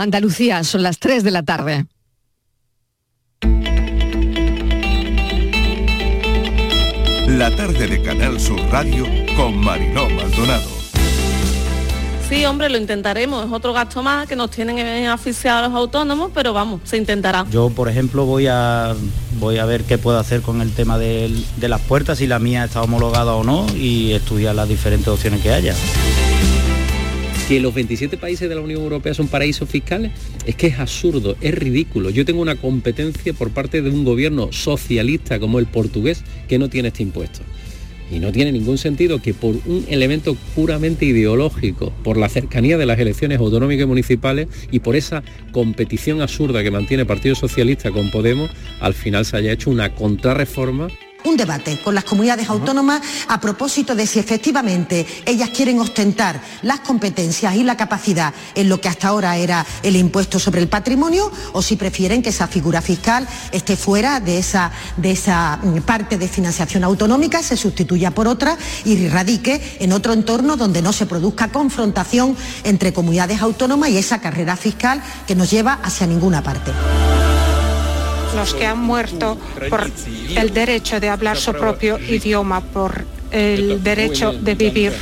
Andalucía, son las 3 de la tarde. La tarde de Canal Sur Radio con Mariló Maldonado. Sí, hombre, lo intentaremos. Es otro gasto más que nos tienen asfixiados los autónomos, pero vamos, se intentará. Yo, por ejemplo, voy a voy a ver qué puedo hacer con el tema de, de las puertas, si la mía está homologada o no, y estudiar las diferentes opciones que haya que los 27 países de la Unión Europea son paraísos fiscales, es que es absurdo, es ridículo. Yo tengo una competencia por parte de un gobierno socialista como el portugués que no tiene este impuesto. Y no tiene ningún sentido que por un elemento puramente ideológico, por la cercanía de las elecciones autonómicas y municipales y por esa competición absurda que mantiene el Partido Socialista con Podemos, al final se haya hecho una contrarreforma un debate con las comunidades autónomas a propósito de si efectivamente ellas quieren ostentar las competencias y la capacidad en lo que hasta ahora era el impuesto sobre el patrimonio o si prefieren que esa figura fiscal esté fuera de esa, de esa mm, parte de financiación autonómica, se sustituya por otra y radique en otro entorno donde no se produzca confrontación entre comunidades autónomas y esa carrera fiscal que nos lleva hacia ninguna parte los que han muerto por el derecho de hablar su propio idioma, por el derecho de vivir.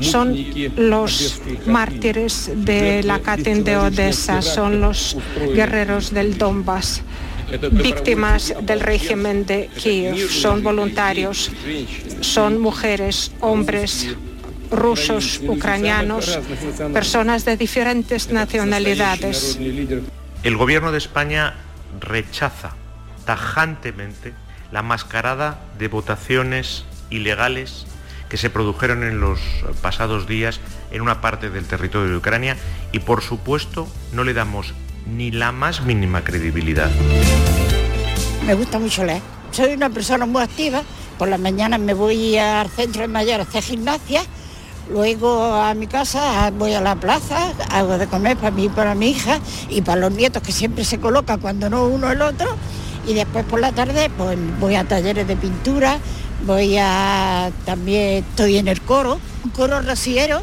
Son los mártires de la Katyn de Odessa, son los guerreros del Donbass víctimas del régimen de Kiev, son voluntarios, son mujeres, hombres, rusos, ucranianos, personas de diferentes nacionalidades. El gobierno de España rechaza tajantemente la mascarada de votaciones ilegales que se produjeron en los pasados días en una parte del territorio de Ucrania y por supuesto no le damos ni la más mínima credibilidad. Me gusta mucho leer. Soy una persona muy activa. Por las mañanas me voy al centro de mayor a hacer gimnasia Luego a mi casa voy a la plaza, hago de comer para mí y para mi hija y para los nietos que siempre se colocan cuando no uno el otro. Y después por la tarde pues voy a talleres de pintura, voy a también estoy en el coro, un coro rociero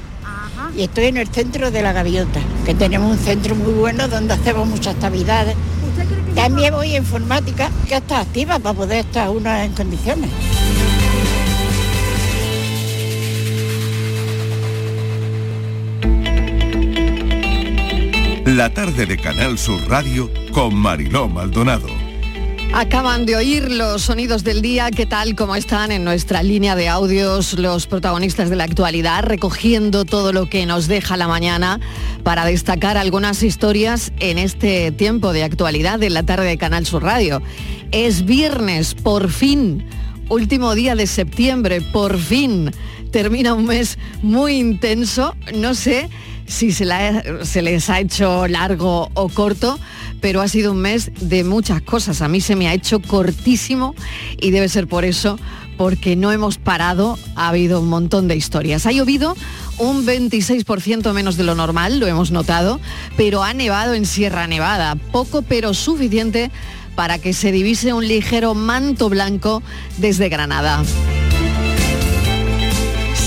y estoy en el centro de la gaviota, que tenemos un centro muy bueno donde hacemos muchas actividades. También voy a informática, que está activa para poder estar uno en condiciones. La tarde de Canal Sur Radio con Mariló Maldonado. Acaban de oír los sonidos del día, ¿qué tal? ¿Cómo están en nuestra línea de audios los protagonistas de la actualidad, recogiendo todo lo que nos deja la mañana para destacar algunas historias en este tiempo de actualidad de la tarde de Canal Sur Radio? Es viernes, por fin, último día de septiembre, por fin termina un mes muy intenso, no sé si se, les ha hecho largo o corto, pero ha sido un mes de muchas cosas. A mí se me ha hecho cortísimo y debe ser por eso, porque no hemos parado, ha habido un montón de historias. Ha llovido un 26% menos de lo normal, lo hemos notado, pero ha nevado en Sierra Nevada, poco pero suficiente para que se divise un ligero manto blanco desde Granada.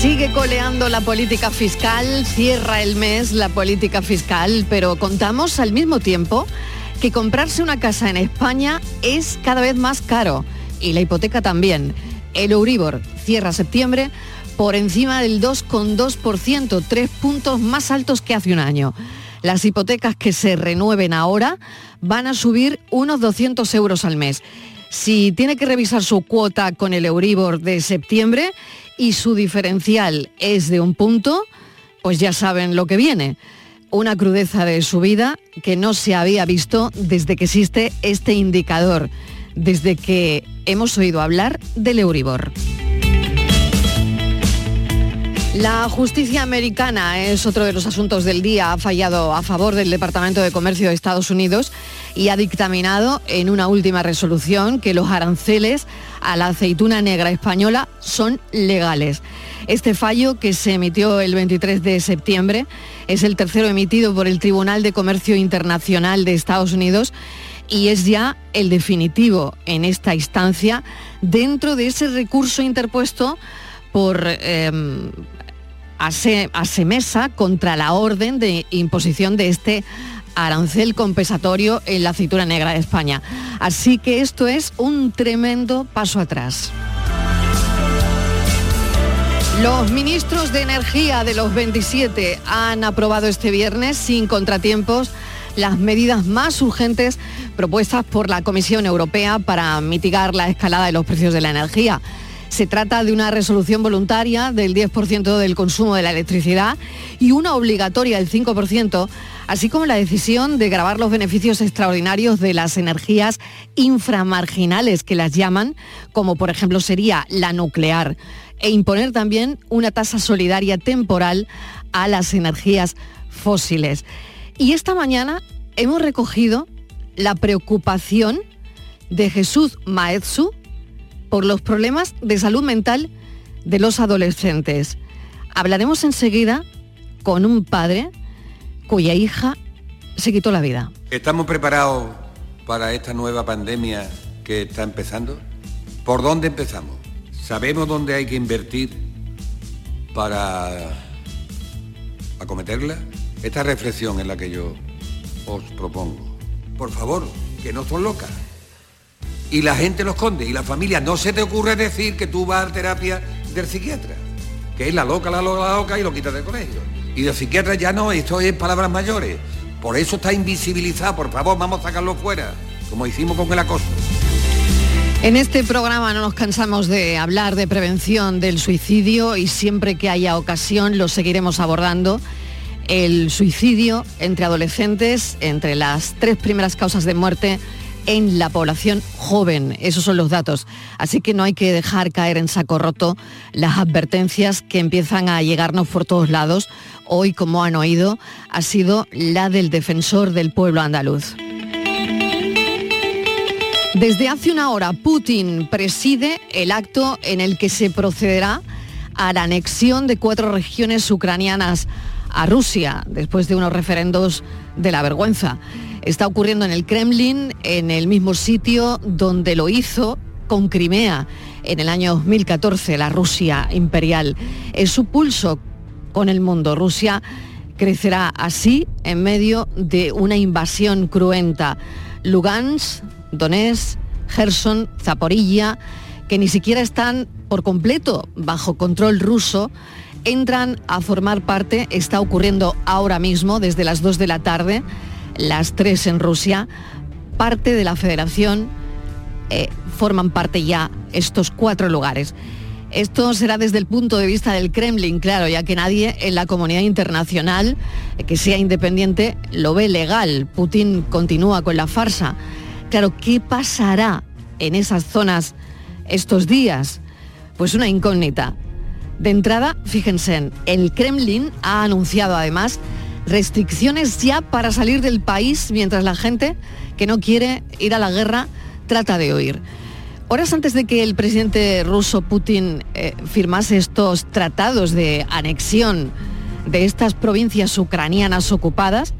Sigue coleando la política fiscal, cierra el mes la política fiscal, pero contamos al mismo tiempo que comprarse una casa en España es cada vez más caro y la hipoteca también. El Euribor cierra septiembre por encima del 2,2%, tres puntos más altos que hace un año. Las hipotecas que se renueven ahora van a subir unos 200 euros al mes. Si tiene que revisar su cuota con el Euribor de septiembre, y su diferencial es de un punto, pues ya saben lo que viene. Una crudeza de subida que no se había visto desde que existe este indicador, desde que hemos oído hablar del Euribor. La justicia americana es otro de los asuntos del día. Ha fallado a favor del Departamento de Comercio de Estados Unidos y ha dictaminado en una última resolución que los aranceles a la aceituna negra española son legales. Este fallo, que se emitió el 23 de septiembre, es el tercero emitido por el Tribunal de Comercio Internacional de Estados Unidos y es ya el definitivo en esta instancia dentro de ese recurso interpuesto por em, ASEMESA contra la orden de imposición de este arancel compensatorio en la aceituna negra de España. Así que esto es un tremendo paso atrás. Los ministros de Energía de los 27 han aprobado este viernes sin contratiempos las medidas más urgentes propuestas por la Comisión Europea para mitigar la escalada de los precios de la energía. Se trata de una resolución voluntaria del 10% del consumo de la electricidad y una obligatoria del 5%, así como la decisión de grabar los beneficios extraordinarios de las energías inframarginales que las llaman, como por ejemplo sería la nuclear e imponer también una tasa solidaria temporal a las energías fósiles. Y esta mañana hemos recogido la preocupación de Jesús Maetsu por los problemas de salud mental de los adolescentes. Hablaremos enseguida con un padre cuya hija se quitó la vida. ¿Estamos preparados para esta nueva pandemia que está empezando? ¿Por dónde empezamos? ¿Sabemos dónde hay que invertir para acometerla? Esta reflexión es la que yo os propongo. Por favor, que no son locas. Y la gente lo esconde, y la familia. No se te ocurre decir que tú vas a terapia del psiquiatra, que es la loca, la loca, la loca, y lo quitas del colegio. Y del psiquiatra ya no, esto es palabras mayores. Por eso está invisibilizado, por favor, vamos a sacarlo fuera, como hicimos con el acoso. En este programa no nos cansamos de hablar de prevención del suicidio y siempre que haya ocasión lo seguiremos abordando. El suicidio entre adolescentes, entre las tres primeras causas de muerte en la población joven. Esos son los datos. Así que no hay que dejar caer en saco roto las advertencias que empiezan a llegarnos por todos lados. Hoy, como han oído, ha sido la del defensor del pueblo andaluz. Desde hace una hora, Putin preside el acto en el que se procederá a la anexión de cuatro regiones ucranianas a Rusia, después de unos referendos de la vergüenza. Está ocurriendo en el Kremlin, en el mismo sitio donde lo hizo con Crimea en el año 2014, la Rusia imperial. Es su pulso con el mundo. Rusia crecerá así en medio de una invasión cruenta. Lugansk, Donetsk, Gerson, Zaporilla, que ni siquiera están por completo bajo control ruso, entran a formar parte, está ocurriendo ahora mismo desde las 2 de la tarde, las 3 en Rusia, parte de la federación, eh, forman parte ya estos cuatro lugares. Esto será desde el punto de vista del Kremlin, claro, ya que nadie en la comunidad internacional que sea independiente lo ve legal. Putin continúa con la farsa. Claro, ¿qué pasará en esas zonas estos días? Pues una incógnita. De entrada, fíjense, el Kremlin ha anunciado además restricciones ya para salir del país mientras la gente que no quiere ir a la guerra trata de huir. Horas antes de que el presidente ruso Putin eh, firmase estos tratados de anexión de estas provincias ucranianas ocupadas,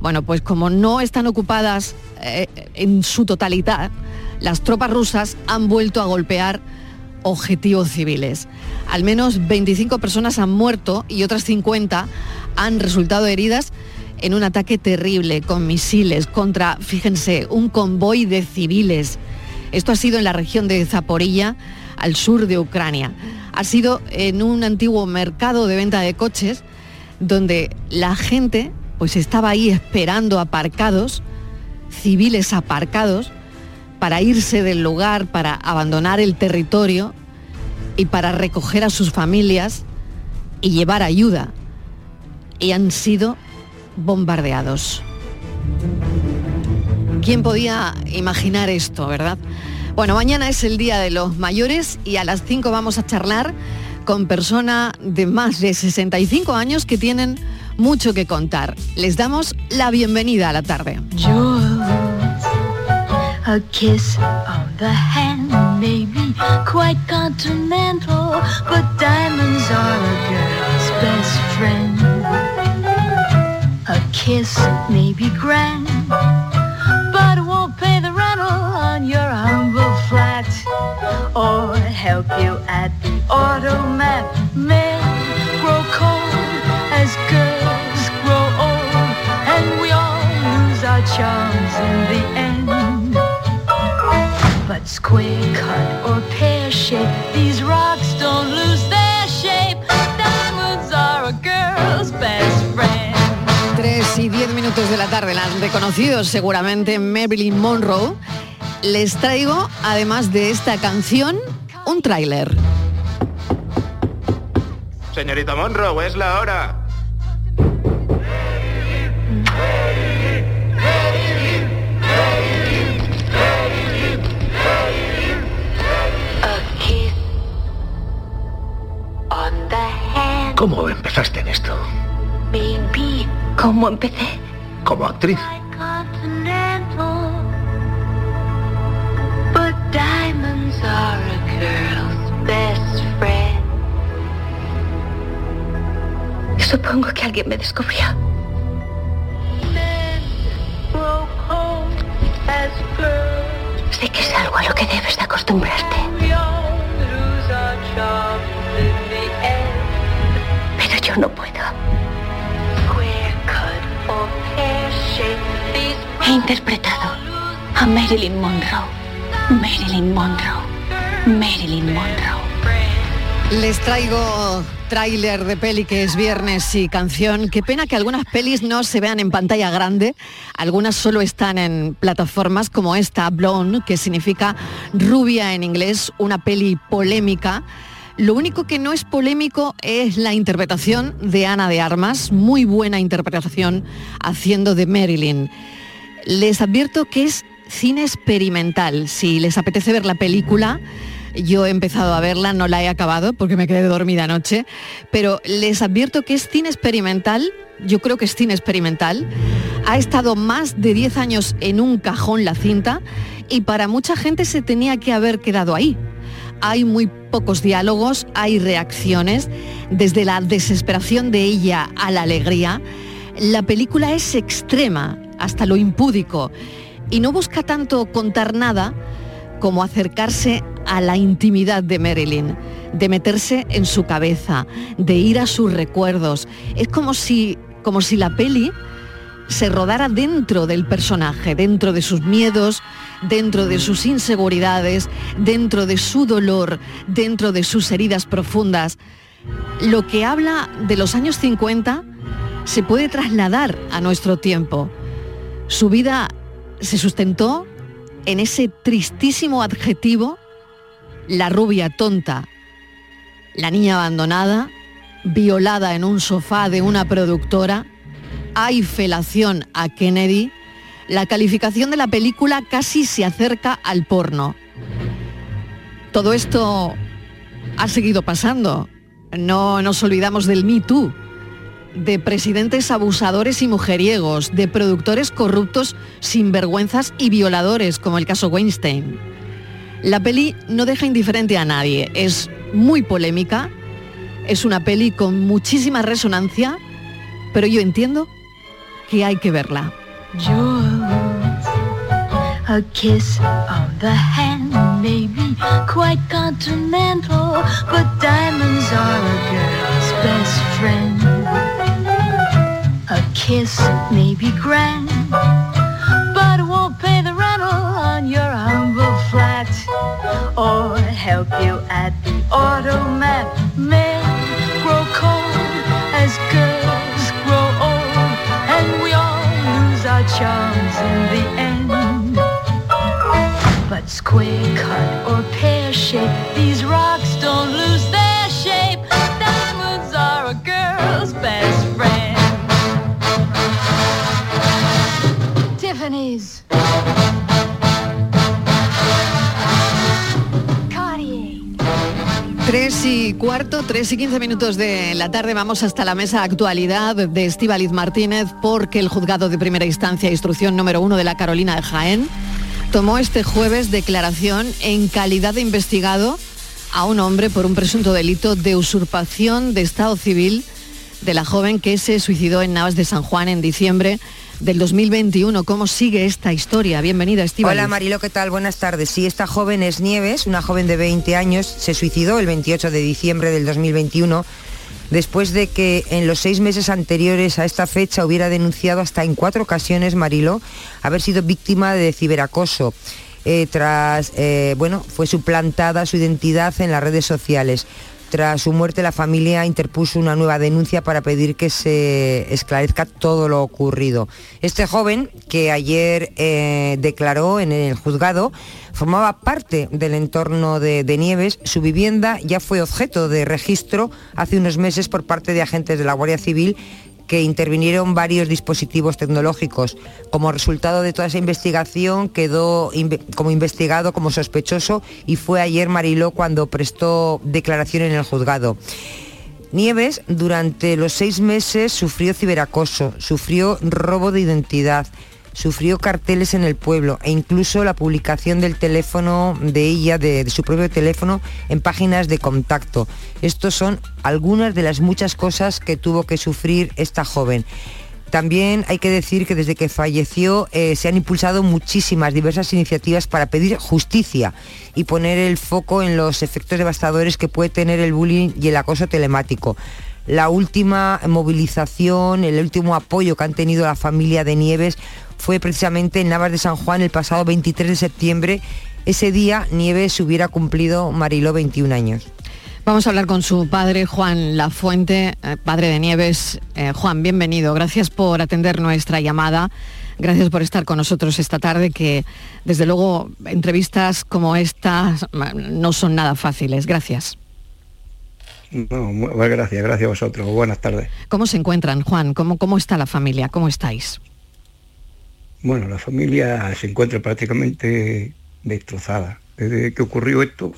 bueno, pues como no están ocupadas eh, en su totalidad, las tropas rusas han vuelto a golpear objetivos civiles. Al menos 25 personas han muerto y otras 50 han resultado heridas en un ataque terrible con misiles contra, fíjense, un convoy de civiles. Esto ha sido en la región de Zaporilla, al sur de Ucrania. Ha sido en un antiguo mercado de venta de coches donde la gente pues estaba ahí esperando aparcados, civiles aparcados, para irse del lugar, para abandonar el territorio y para recoger a sus familias y llevar ayuda. Y han sido bombardeados. ¿Quién podía imaginar esto, verdad? Bueno, mañana es el Día de los Mayores y a las 5 vamos a charlar con personas de más de 65 años que tienen mucho que contar. Les damos la bienvenida a la tarde. Kiss may be grand, but it won't pay the rental on your humble flat or help you at the automat. Men grow cold as girls grow old, and we all lose our charms in the end. But square cut or pear shape, these rocks minutos de la tarde, la han reconocido seguramente Marilyn Monroe. Les traigo, además de esta canción, un tráiler. Señorita Monroe, es la hora. ¿Cómo empezaste en esto? ¿Cómo empecé? Como actriz. Continental. But diamonds are a girl's best friend. Supongo que alguien me descubrió. Sé que es algo a lo que debes de acostumbrarte. Pero yo no puedo. He interpretado a Marilyn Monroe. Marilyn Monroe. Marilyn Monroe. Les traigo tráiler de peli que es viernes y canción. Qué pena que algunas pelis no se vean en pantalla grande. Algunas solo están en plataformas como esta, Blonde, que significa rubia en inglés, una peli polémica. Lo único que no es polémico es la interpretación de Ana de Armas, muy buena interpretación haciendo de Marilyn. Les advierto que es cine experimental. Si les apetece ver la película, yo he empezado a verla, no la he acabado porque me quedé dormida anoche, pero les advierto que es cine experimental, yo creo que es cine experimental. Ha estado más de 10 años en un cajón la cinta y para mucha gente se tenía que haber quedado ahí. Hay muy pocos diálogos, hay reacciones, desde la desesperación de ella a la alegría. La película es extrema, hasta lo impúdico, y no busca tanto contar nada como acercarse a la intimidad de Marilyn, de meterse en su cabeza, de ir a sus recuerdos. Es como si, como si la peli se rodara dentro del personaje, dentro de sus miedos, dentro de sus inseguridades, dentro de su dolor, dentro de sus heridas profundas. Lo que habla de los años 50 se puede trasladar a nuestro tiempo. Su vida se sustentó en ese tristísimo adjetivo, la rubia tonta, la niña abandonada, violada en un sofá de una productora, hay felación a Kennedy, la calificación de la película casi se acerca al porno. Todo esto ha seguido pasando. No nos olvidamos del Me Too, de presidentes abusadores y mujeriegos, de productores corruptos, sinvergüenzas y violadores, como el caso Weinstein. La peli no deja indiferente a nadie, es muy polémica, es una peli con muchísima resonancia, pero yo entiendo que hay que verla. A kiss may be grand, but it won't pay the rental on your humble flat or help you at the automat. Men grow cold as girls grow old, and we all lose our charms in the end. But square cut or pear shape, these rocks don't lose their Cartier. 3 y cuarto, 3 y 15 minutos de la tarde vamos hasta la mesa actualidad de Estíbaliz Martínez porque el juzgado de primera instancia, instrucción número uno de la Carolina de Jaén, tomó este jueves declaración en calidad de investigado a un hombre por un presunto delito de usurpación de estado civil de la joven que se suicidó en Navas de San Juan en diciembre del 2021. ¿Cómo sigue esta historia? Bienvenida, Estíbaliz. Hola Marilo, ¿qué tal? Buenas tardes. Sí, esta joven es Nieves, una joven de 20 años, se suicidó el 28 de diciembre del 2021 después de que en los seis meses anteriores a esta fecha hubiera denunciado hasta en cuatro ocasiones Mariló haber sido víctima de ciberacoso. Eh, tras, eh, bueno, fue suplantada su identidad en las redes sociales. Tras su muerte, la familia interpuso una nueva denuncia para pedir que se esclarezca todo lo ocurrido. Este joven, que ayer eh, declaró en el juzgado, formaba parte del entorno de, de Nieves. Su vivienda ya fue objeto de registro hace unos meses por parte de agentes de la Guardia Civil que intervinieron varios dispositivos tecnológicos. Como resultado de toda esa investigación quedó como investigado como sospechoso y fue ayer Mariló cuando prestó declaración en el juzgado. Nieves durante los seis meses sufrió ciberacoso, sufrió robo de identidad, sufrió carteles en el pueblo e incluso la publicación del teléfono de ella, de, su propio teléfono, en páginas de contacto. Estos son algunas de las muchas cosas que tuvo que sufrir esta joven. También hay que decir que desde que falleció eh, se han impulsado muchísimas, diversas iniciativas para pedir justicia y poner el foco en los efectos devastadores que puede tener el bullying y el acoso telemático. La última movilización, el último apoyo que han tenido la familia de Nieves fue precisamente en Navas de San Juan el pasado 23 de septiembre. Ese día Nieves hubiera cumplido Mariló 21 años. Vamos a hablar con su padre, Juan Lafuente, eh, padre de Nieves. Eh, Juan, bienvenido. Gracias por atender nuestra llamada. Gracias por estar con nosotros esta tarde, que desde luego entrevistas como estas no son nada fáciles. Gracias. No, gracias, gracias a vosotros. Buenas tardes. ¿Cómo se encuentran, Juan? ¿Cómo, cómo está la familia? ¿Cómo estáis? Bueno, la familia se encuentra prácticamente destrozada. Desde que ocurrió esto,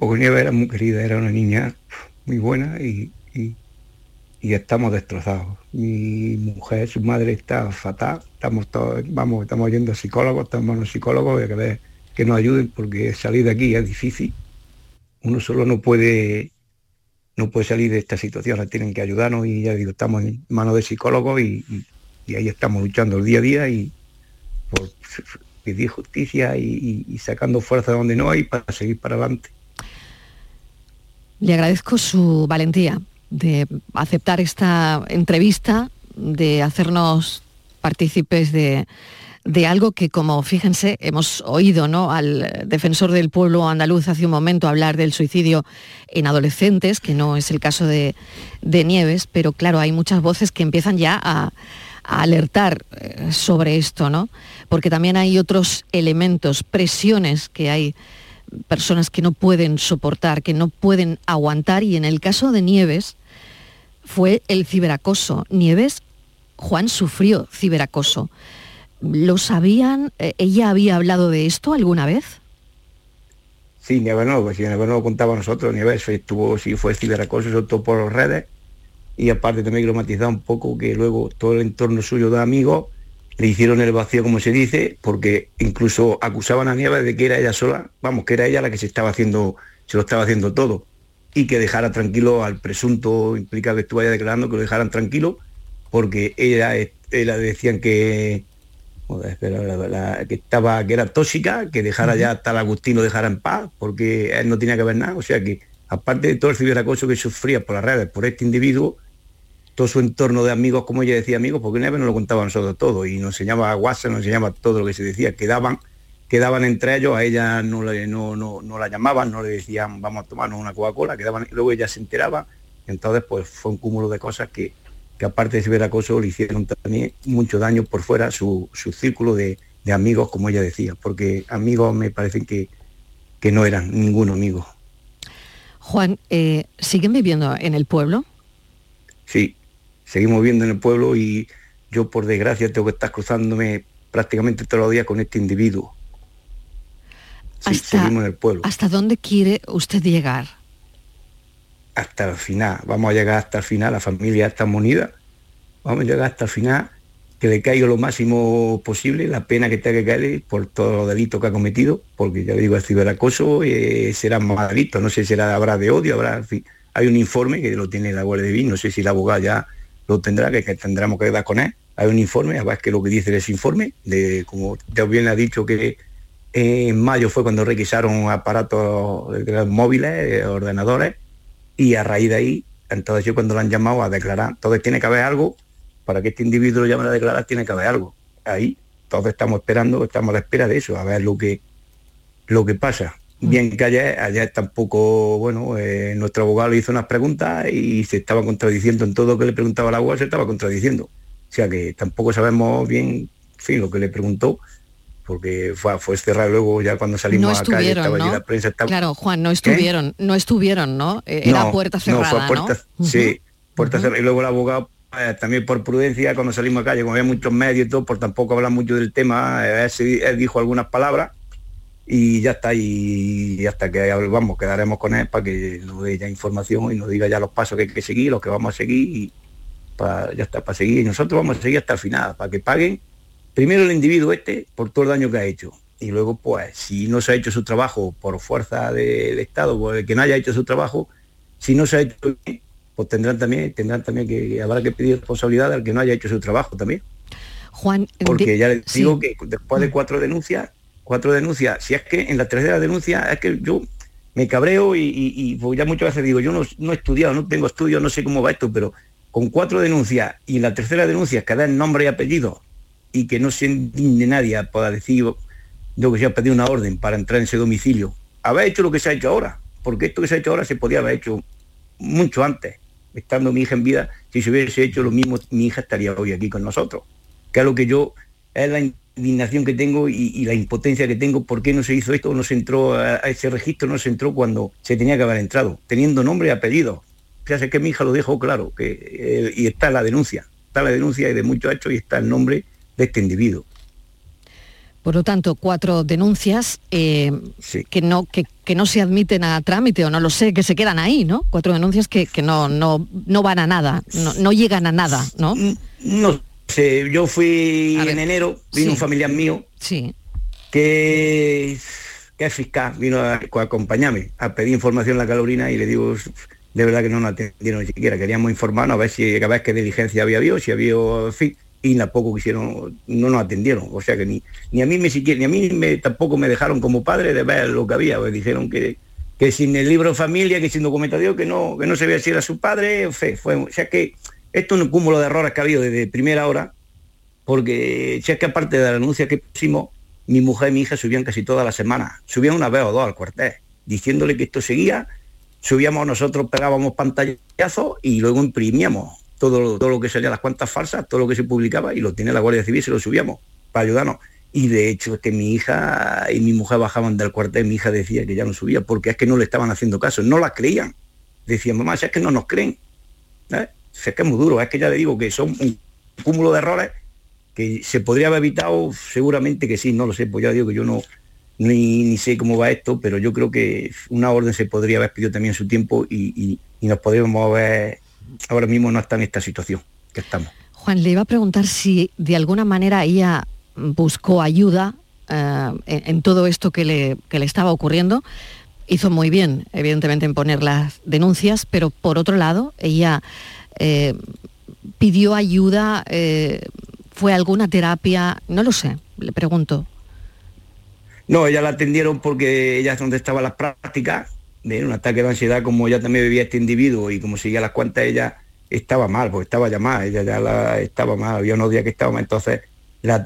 Nieve era muy querida, era una niña muy buena y, y- estamos destrozados. Mi mujer, su madre está fatal, estamos todos, vamos, estamos yendo a psicólogos, estamos a los psicólogos que ver que nos ayuden porque salir de aquí es difícil. Uno solo no puede no puede salir de esta situación, tienen que ayudarnos y ya digo, estamos en manos de psicólogos y- y ahí estamos luchando el día a día y por pedir justicia y, sacando fuerza donde no hay para seguir para adelante. Le agradezco su valentía de aceptar esta entrevista, de hacernos partícipes de, de algo que, como fíjense, hemos oído ¿no? al defensor del pueblo andaluz hace un momento hablar del suicidio en adolescentes, que no es el caso de, de Nieves, pero claro, hay muchas voces que empiezan ya a, a alertar eh, sobre esto, ¿no? Porque también hay otros elementos, presiones que hay personas que no pueden soportar, que no pueden aguantar y en el caso de Nieves fue el ciberacoso. Nieves, Juan sufrió ciberacoso. ¿Lo sabían? Eh, ¿Ella había hablado de esto alguna vez? Sí, Nieves no, pues si Nieves no lo contaba a nosotros, Nieves estuvo, sí fue ciberacoso, sobre todo por redes, y aparte también matizar un poco que luego todo el entorno suyo de amigos le hicieron el vacío, como se dice, porque incluso acusaban a Nieves de que era ella sola, vamos, que era ella la que se estaba haciendo, se lo estaba haciendo todo, y que dejara tranquilo al presunto implicado que estuvo allá declarando, que lo dejaran tranquilo, porque ella, ella decían que, joder, pero la- la- que estaba, que era tóxica, que dejara ya hasta el Agustín lo dejara en paz, porque él no tenía que ver nada, o sea que aparte de todo el ciberacoso que sufría por las redes por este individuo, todo su entorno de amigos, como ella decía amigos, porque Neves nos lo contaba a nosotros todo y nos enseñaba WhatsApp, nos enseñaba todo lo que se decía, quedaban, quedaban entre ellos, a ella no, le, no, no, no la llamaban, no le decían vamos a tomarnos una Coca-Cola, quedaban, luego ella se enteraba, entonces pues fue un cúmulo de cosas que, que aparte de ciberacoso le hicieron también mucho daño por fuera su, su círculo de, de amigos, como ella decía, porque amigos me parecen que, que no eran ninguno amigo. Juan, eh, ¿siguen viviendo en el pueblo? Sí, seguimos viviendo en el pueblo y yo por desgracia tengo que estar cruzándome prácticamente todos los días con este individuo. Sí, Hasta- seguimos en el pueblo. ¿Hasta dónde quiere usted llegar? Hasta el final. Vamos a llegar hasta el final. La familia está unida. Vamos a llegar hasta el final. Que le caiga lo máximo posible la pena que tenga que caerle por todos los delitos que ha cometido, porque ya digo, el ciberacoso eh, será más delito, no sé si será, habrá de odio, habrá, en fin. Hay un informe que lo tiene la Guardia Civil, no sé si el abogado ya lo tendrá, que, que tendremos que dar con él. Hay un informe, a ver qué es lo que dice ese informe, de como ya bien ha dicho que en mayo fue cuando requisaron aparatos eh, móviles, eh, ordenadores, y a raíz de ahí, entonces yo cuando lo han llamado a declarar, entonces tiene que haber algo, para que este individuo lo llamen a declarar tiene que haber algo. Ahí, todos estamos esperando, estamos a la espera de eso, a ver lo que, lo que pasa. Bien que ayer, ayer tampoco, bueno, eh, nuestro abogado le hizo unas preguntas y se estaba contradiciendo en todo lo que le preguntaba la abogado, se estaba contradiciendo. O sea que tampoco sabemos bien, en fin, lo que le preguntó, porque fue, fue cerrado luego ya cuando salimos No a la calle, estaba allí ¿no? la prensa. Estaba... Claro, Juan, no estuvieron, no estuvieron, ¿no? Eh, Era No, puerta no, cerrada, fue ¿no? a puerta, Sí, puerta cerrada. Y luego el abogado, eh, también por prudencia, cuando salimos a calle, como había muchos medios y todo, por tampoco hablar mucho del tema, él dijo algunas palabras y ya está. Y, hasta que vamos, quedaremos con él para que nos dé ya información y nos diga ya los pasos que hay que seguir, los que vamos a seguir y para, ya está, para seguir. Y nosotros vamos a seguir hasta el final, para que paguen primero el individuo este por todo el daño que ha hecho. Y luego, pues, si no se ha hecho su trabajo por fuerza de- del Estado, por el que no haya hecho su trabajo, si no se ha hecho bien, pues tendrán también, tendrán también que, habrá que pedir responsabilidad al que no haya hecho su trabajo también. Juan, Porque ya les sí. digo que después de cuatro denuncias, cuatro denuncias, si es que en la tercera denuncia es que yo me cabreo y, pues ya muchas veces digo, yo no, he estudiado, no tengo estudios, no sé cómo va esto, pero con cuatro denuncias y en la tercera denuncia que den nombre y apellido y que no se indigne nadie para decir yo que se ha una orden para entrar en ese domicilio, haber hecho lo que se ha hecho ahora, porque esto que se ha hecho ahora se podía haber hecho mucho antes, estando mi hija en vida, si se hubiese hecho lo mismo, mi hija estaría hoy aquí con nosotros. Que es lo que yo, es la indignación que tengo y, y la impotencia que tengo, ¿por qué no se hizo esto? No se entró a, a ese registro, no se entró cuando se tenía que haber entrado, teniendo nombre y apellido. Sea, es que mi hija lo dejó claro, que, eh, y está la denuncia, está la denuncia y de muchos hechos y está el nombre de este individuo. Por lo tanto, cuatro denuncias eh, que, no, que, que no se admiten a trámite o no lo sé, que se quedan ahí, ¿no? Cuatro denuncias que, que no, no, no van a nada, no, no llegan a nada, ¿no? No yo fui en enero, vino Sí. un familiar mío Sí. que, que es fiscal, vino a, a acompañarme a pedir información en la calorina y le digo, de verdad que no nos atendieron ni siquiera, queríamos informarnos a ver si a ver qué diligencia había habido, si había, en fin, y tampoco quisieron, no nos atendieron, o sea que ni, ni a mí me siquiera, ni a mí me, tampoco me dejaron como padre de ver lo que había, pues dijeron que, que sin el libro de familia, que sin documentación, que no, que no se veía si era su padre, fin, fue, o sea que esto es un cúmulo de errores que ha habido desde primera hora, porque si es que aparte de la denuncia que pusimos, mi mujer y mi hija subían casi todas las semanas, subían una vez o dos al cuartel, diciéndole que esto seguía, subíamos nosotros, pegábamos pantallazos y luego imprimíamos todo, lo- todo lo que salía, las cuentas falsas, todo lo que se publicaba y lo tiene la Guardia Civil, se lo subíamos para ayudarnos. Y de hecho es que mi hija y mi mujer bajaban del cuartel, mi hija decía que ya no subía, porque es que no le estaban haciendo caso, no las creían. Decían, mamá, si es que no nos creen. ¿eh? Es que es muy duro, es que ya le digo que son un cúmulo de errores que se podría haber evitado, seguramente que sí, no lo sé, pues ya digo que yo no ni, ni sé cómo va esto, pero yo creo que una orden se podría haber pedido también su tiempo y, y- y nos podríamos haber, ahora mismo no está en esta situación que estamos. Juan, le iba a preguntar si de alguna manera ella buscó ayuda eh, en, en todo esto que le, que le estaba ocurriendo. Hizo muy bien, evidentemente, en poner las denuncias, pero por otro lado, ella eh, pidió ayuda, eh, fue alguna terapia, no lo sé, le pregunto. No, ella la atendieron porque ella es donde estaban las prácticas, de un ataque de ansiedad, como ya también vivía este individuo y como seguía las cuentas, ella estaba mal, porque estaba ya mal, ella ya estaba mal, había unos días que estaba mal, entonces la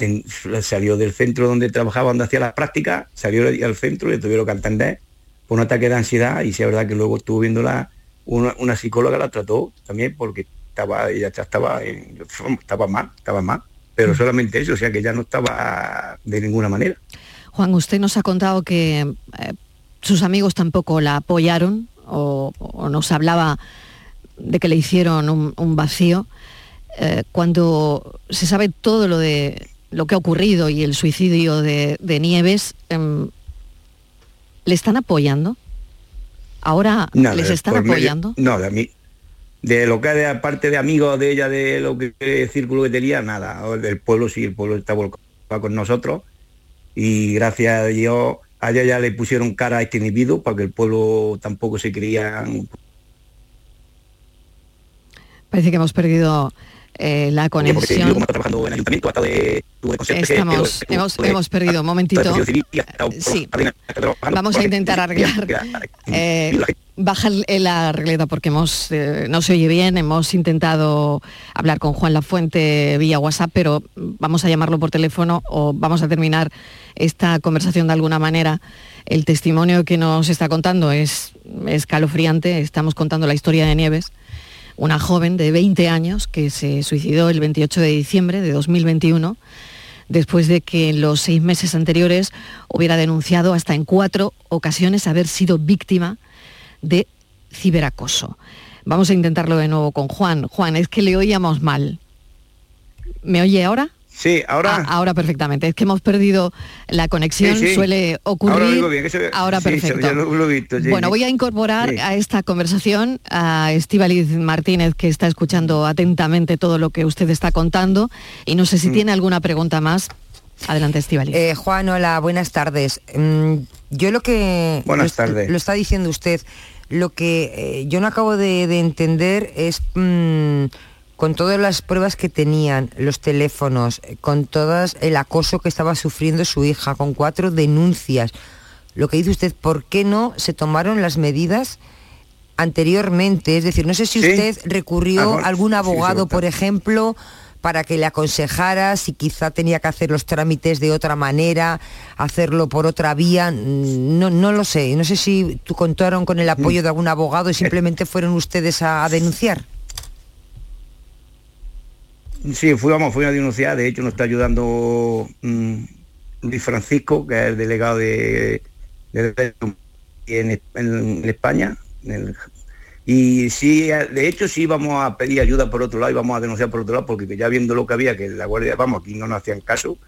salió del centro donde trabajaba, donde hacía las prácticas, salió al centro y tuvieron que atender por un ataque de ansiedad y sí es verdad que luego estuvo viéndola, una, una psicóloga la trató también porque estaba, ella ya estaba, estaba mal, estaba mal, pero solamente eso, o sea que ya no estaba de ninguna manera. Juan, usted nos ha contado que eh, sus amigos tampoco la apoyaron o, o nos hablaba de que le hicieron un, un vacío. Eh, cuando se sabe todo lo de lo que ha ocurrido y el suicidio de, de Nieves, em, ¿le están apoyando? Ahora Nada, les están medio- apoyando. no, de mí. De lo que de aparte de amigos de ella, de lo que el círculo que tenía, nada. Del pueblo sí, el pueblo está volcado con nosotros. Y gracias a Dios, a ella ya le pusieron cara a este individuo para que el pueblo tampoco se creían. Parece que hemos perdido eh, la conexión. como está trabajando en el ayuntamiento, hasta de, tuve de conserje, Estamos, que- hemos, hemos perdido un momentito. hasta- Sí. Vamos a intentar arreglar. Eh, baja la regleta porque hemos, eh, no se oye bien, hemos intentado hablar con Juan Lafuente vía WhatsApp, pero vamos a llamarlo por teléfono o vamos a terminar esta conversación de alguna manera. El testimonio que nos está contando es escalofriante, estamos contando la historia de Nieves, una joven de 20 años que se suicidó el 28 de diciembre de 2021 después de que en los seis meses anteriores hubiera denunciado hasta en cuatro ocasiones haber sido víctima de ciberacoso. Vamos a intentarlo de nuevo con Juan. Juan, es que le oíamos mal. ¿Me oye ahora? Sí, ahora. Ah, ahora perfectamente. Es que hemos perdido la conexión, Sí, sí. suele ocurrir. Ahora lo digo bien, que se ve- Ahora sí, se- perfecto. ya lo- lo he visto, sí, bueno, sí. voy a incorporar Sí. a esta conversación a Estíbaliz Martínez, que está escuchando atentamente todo lo que usted está contando. Y no sé si Mm. tiene alguna pregunta más. Adelante, Estíbaliz. Eh, Juan, hola, buenas tardes. Mm, yo lo que... Buenas lo, tardes. Lo está diciendo usted. Lo que eh, yo no acabo de, de entender es... mm, con todas las pruebas que tenían, los teléfonos, eh, con todo el acoso que estaba sufriendo su hija, con cuatro denuncias, lo que dice usted, ¿por qué no se tomaron las medidas anteriormente? Es decir, no sé si Sí. usted recurrió Ah, a algún abogado, sí, por ejemplo, para que le aconsejara si quizá tenía que hacer los trámites de otra manera, hacerlo por otra vía, mm, no, no lo sé. No sé si tú contaron con el apoyo de algún abogado y simplemente fueron ustedes a, a denunciar. Sí, fuimos, fui a denunciar, de hecho nos está ayudando mm, Luis Francisco, que es el delegado de, en, España. y sí, de hecho sí íbamos a pedir ayuda por otro lado, íbamos a denunciar por otro lado, porque ya viendo lo que había, que la Guardia, vamos, aquí no nos hacían caso,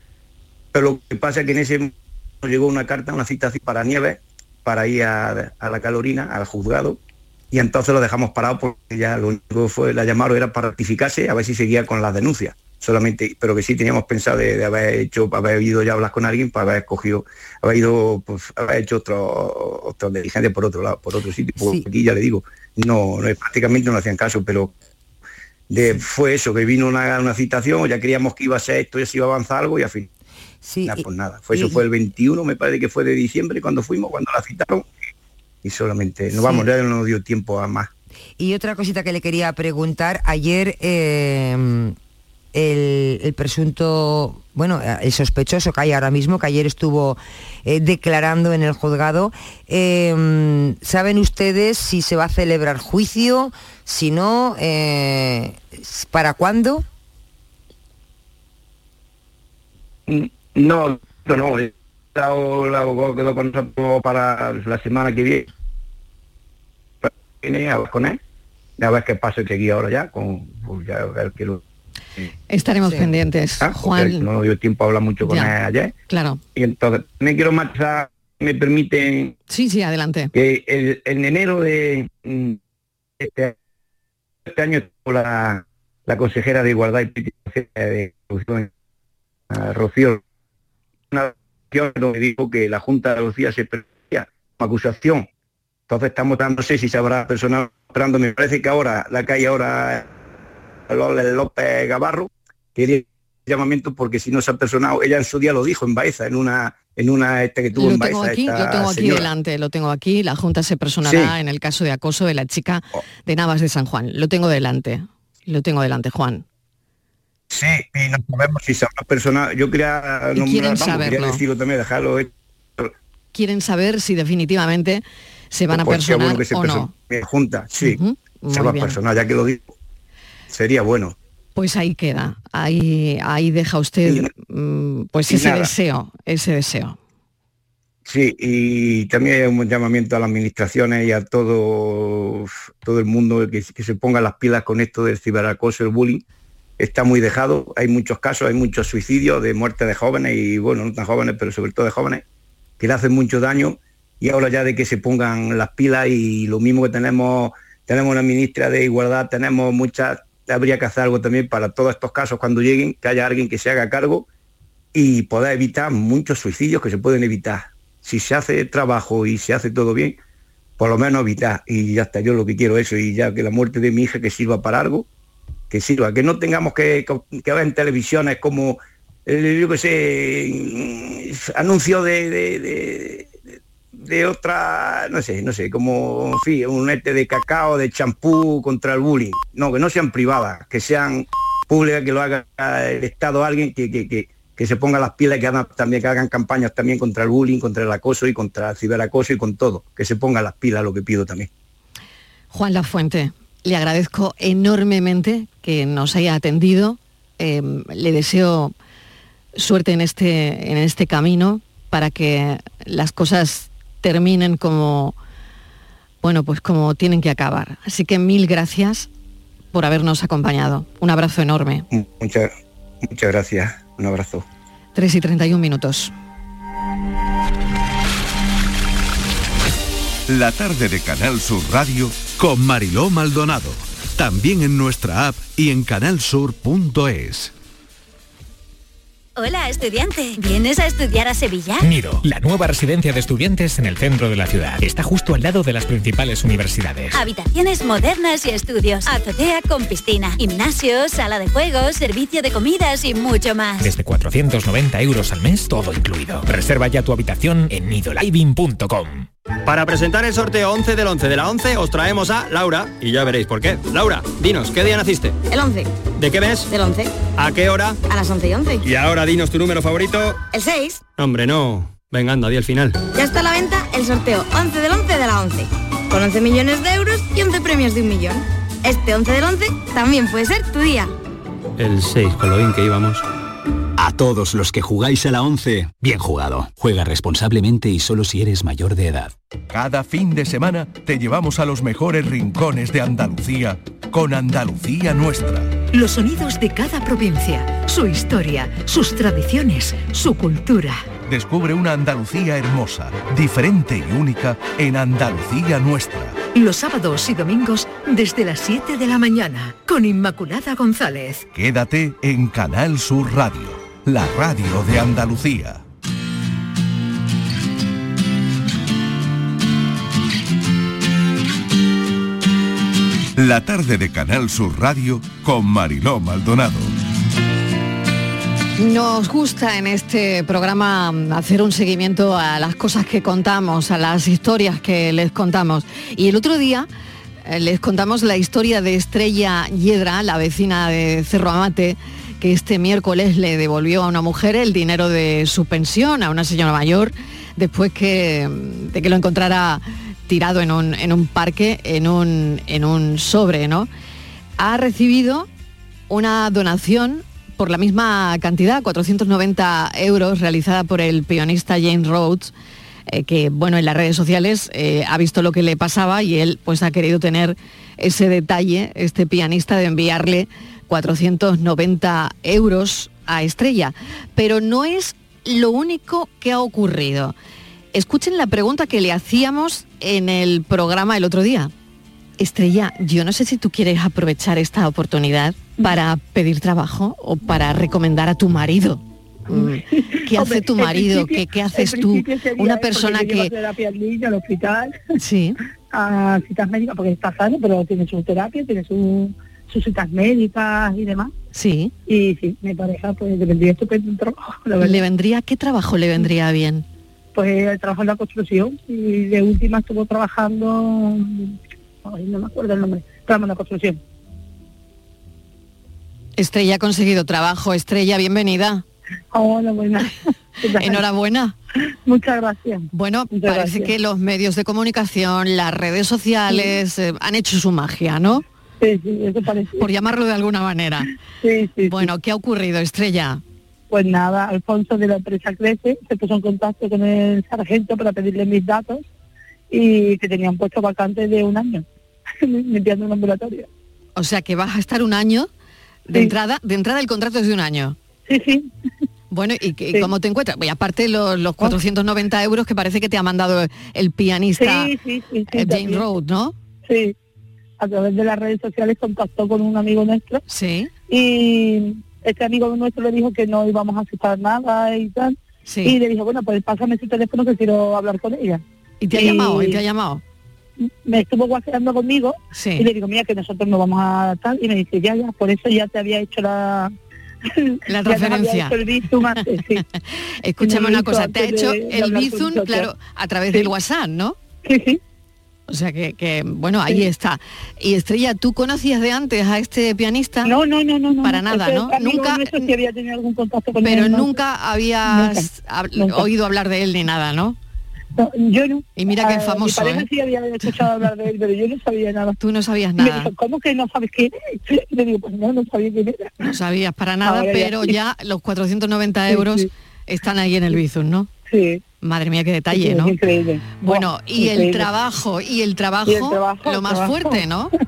pero lo que pasa es que en ese momento llegó una carta, una citación para Nieves, para ir a la Calorina, al juzgado, y entonces lo dejamos parado porque ya lo único que fue, la llamaron era para rectificarse, a ver si seguía con las denuncias, solamente, pero que sí teníamos pensado de, de haber hecho, haber ido ya a hablar con alguien para haber escogido, haber ido, pues, haber hecho otro, otro dirigente por otro lado, por otro sitio, porque aquí ya le digo, no, no prácticamente no hacían caso, pero de, fue eso, que vino una, una citación, ya creíamos que iba a ser esto, ya se iba a avanzar algo y al fin. nada, pues nada. Fue, eso fue el 21, me parece que fue de diciembre cuando fuimos, cuando la citaron. Y solamente, Sí. no vamos, ya no nos dio tiempo a más. Y otra cosita que le quería preguntar, ayer eh, el, el presunto, bueno, el sospechoso que hay ahora mismo, que ayer estuvo eh, declarando en el juzgado, eh, ¿saben ustedes si se va a celebrar juicio? Si no, eh, ¿para cuándo? No, no, no. El abogado quedó con nosotros para la semana que viene. Viene a hablar con él. A ver qué pasa aquí ahora ya, con pues ya a ver qué lo- Estaremos pendientes. Ah, Juan, No dio tiempo a hablar mucho con Ya. él ayer. claro. Y entonces, me quiero matizar, me permiten Sí, sí, adelante. que el, en enero de mm, este, este año estuvo la, la consejera de Igualdad y Política de Producción, Rocío, una donde dijo que la Junta de Lucía se perdía como acusación. Entonces estamos dando, no sé si se habrá personal esperando, me parece que ahora, la calle ahora López Gavarro, quería llamamiento porque si no se ha personado, ella en su día lo dijo en Baeza, en una, en una este que tuvo Lo en tengo Baeza. aquí, esta lo tengo aquí señora. delante, lo tengo aquí. La Junta se personará Sí. en el caso de acoso de la chica de Navas de San Juan. Lo tengo delante. Lo tengo delante, Juan. Sí, y no sabemos si se habrá personal. Yo quería nombrar, vamos, quería decirlo también, dejarlo. Quieren saber si definitivamente se van a Pues sería personar bueno que se o no. persone- junta, sí. Muy se va a personar, ya que lo digo. Sería bueno. Pues ahí queda. Ahí, ahí deja usted mm, pues y ese nada. deseo, ese deseo. Sí, y también hay un llamamiento a las administraciones y a todo, todo el mundo que, que se ponga las pilas con esto del ciberacoso, el bullying. Está muy dejado, hay muchos casos, hay muchos suicidios de muerte de jóvenes y bueno, no tan jóvenes, pero sobre todo de jóvenes, que le hacen mucho daño y ahora ya de que se pongan las pilas y lo mismo que tenemos, tenemos una ministra de Igualdad, tenemos muchas, habría que hacer algo también para todos estos casos cuando lleguen, que haya alguien que se haga cargo y poder evitar muchos suicidios que se pueden evitar. Si se hace trabajo y se hace todo bien, por lo menos evitar. Y ya está, yo lo que quiero es eso, y ya que la muerte de mi hija que sirva para algo, que sirva, que no tengamos que, que, ver en televisiones como, yo qué sé, mm, anuncios de, de- otra, no sé, no sé, como en fin, un este de cacao, de champú contra el bullying. No, que no sean privadas, que sean públicas, que lo haga el Estado alguien que, que, que, que se ponga las pilas que hagan, también que hagan campañas también contra el bullying, contra el acoso y contra el ciberacoso y con todo. Que se ponga las pilas, lo que pido también. Juan Lafuente, le agradezco enormemente que nos haya atendido. Eh, le deseo suerte en este, en este camino para que las cosas terminen como, bueno, pues como tienen que acabar. Así que mil gracias por habernos acompañado. Un abrazo enorme. Muchas, muchas gracias. Un abrazo. 3 y 31 minutos. La tarde de Canal Sur Radio con Mariló Maldonado. También en nuestra app y en canalsur.es. Hola, estudiante. ¿Vienes a estudiar a Sevilla? Nido, la nueva residencia de estudiantes en el centro de la ciudad. Está justo al lado de las principales universidades. Habitaciones modernas y estudios. Azotea con piscina, gimnasio, sala de juegos, servicio de comidas y mucho más. Desde 490 euros al mes, todo incluido. Reserva ya tu habitación en nidoliving.com. Para presentar el sorteo 11 del 11 de la 11 os traemos a Laura y ya veréis por qué. Laura, dinos, ¿qué día naciste? El 11. ¿De qué mes? Del 11. ¿A qué hora? A las 11 y 11. Y ahora dinos tu número favorito. El 6. Hombre, no. Venga, anda, di el final. Ya está a la venta el sorteo 11 del 11 de la 11. Con 11 millones de euros y 11 premios de un millón. Este 11 del 11 también puede ser tu día. El 6, con lo bien que íbamos. A todos los que jugáis a la 11, bien jugado. Juega responsablemente y solo si eres mayor de edad. Cada fin de semana te llevamos a los mejores rincones de Andalucía con Andalucía Nuestra. Los sonidos de cada provincia, su historia, sus tradiciones, su cultura. Descubre una Andalucía hermosa, diferente y única en Andalucía Nuestra. Los sábados y domingos desde las 7 de la mañana con Inmaculada González. Quédate en Canal Sur Radio, la radio de Andalucía. La tarde de Canal Sur Radio con Mariló Maldonado. Nos gusta en este programa hacer un seguimiento a las cosas que contamos, a las historias que les contamos. Y el otro día eh, les contamos la historia de Estrella Hiedra, la vecina de Cerro Amate, que este miércoles le devolvió a una mujer el dinero de su pensión, a una señora mayor, después que, de que lo encontrara tirado en un, en un parque, en un, en un sobre, ¿no? Ha recibido una donación por la misma cantidad, 490 euros, realizada por el pianista James Rhodes, eh, que bueno, en las redes sociales eh, ha visto lo que le pasaba y él pues ha querido tener ese detalle, este pianista, de enviarle 490 euros a Estrella. Pero no es lo único que ha ocurrido. Escuchen la pregunta que le hacíamos en el programa el otro día. Estrella, yo no sé si tú quieres aprovechar esta oportunidad para pedir trabajo o para recomendar a tu marido. Mm, ¿Qué hace tu marido? ¿Qué, qué haces tú? Una persona que... terapia al niño al hospital, Sí, a citas médicas, porque está sano, pero tiene su terapia, tiene su, sus citas médicas y demás. sí. Y sí, mi pareja pues le vendría estupendo un trabajo, la. ¿Le vendría, qué trabajo le vendría bien? Pues él trabaja en la construcción y de última estuvo trabajando, ay, no me acuerdo el nombre, trabajando en la construcción. Estrella ha conseguido trabajo. Estrella, bienvenida. Hola, buenas. Enhorabuena. Muchas gracias. Bueno, Muchas parece gracias. que los medios de comunicación, las redes sociales eh, han hecho su magia, ¿no? Sí, sí, eso parece. Por llamarlo de alguna manera. Sí, sí. Bueno, ¿qué ha ocurrido, Estrella? Pues nada, Alfonso de la empresa Crece se puso en contacto con el sargento para pedirle mis datos y que tenían puesto vacante de un año, limpiando un ambulatorio. O sea, que vas a estar un año de Sí. entrada, de entrada el contrato es de un año. Sí, sí. Bueno, ¿y, Sí. cómo te encuentras? Y aparte los, los 490 euros que parece que te ha mandado el pianista Sí, sí, sí, sí, eh, también. Rhodes, ¿no? Sí, a través de las redes sociales contactó con un amigo nuestro Sí, y este amigo nuestro le dijo que no íbamos a aceptar nada y tal. sí. Y le dijo, bueno, pues pásame su teléfono que quiero hablar con ella. ¿Y te ha llamado? ¿Y te ha llamado? Me estuvo guaseando conmigo Sí. y le digo, mira, que nosotros no vamos a tal. Y me dice, ya, ya, por eso ya te había hecho la, La hecho el Bizum antes, sí. Escúchame una cosa, te ha hecho el Bizum, claro, a través del WhatsApp, ¿no? Sí, sí. O sea que, que, bueno, ahí Sí. está. Y Estrella, ¿tú conocías de antes a este pianista? No, no, no, no. Para nada, Ese ¿no? Nunca, sí había tenido algún contacto con pero él, ¿no? nunca habías Nunca, hab- nunca. oído hablar de él ni nada, ¿no? No, yo no. Y mira que es Ah, famoso, Mi ¿eh? sí había escuchado hablar de él, pero yo no sabía nada. Tú no sabías Y me nada. dijo, ¿cómo que no sabes quién es? Y le digo, pues no, no sabía quién era. No sabías para nada, Ahora ya pero sí. ya los 490 Sí, euros sí. están ahí en el Bizum, ¿no? Sí. Madre mía, qué detalle, Sí, es ¿no? increíble. Bueno, y el trabajo, y el trabajo, Y el trabajo, lo más trabajo. fuerte, ¿no?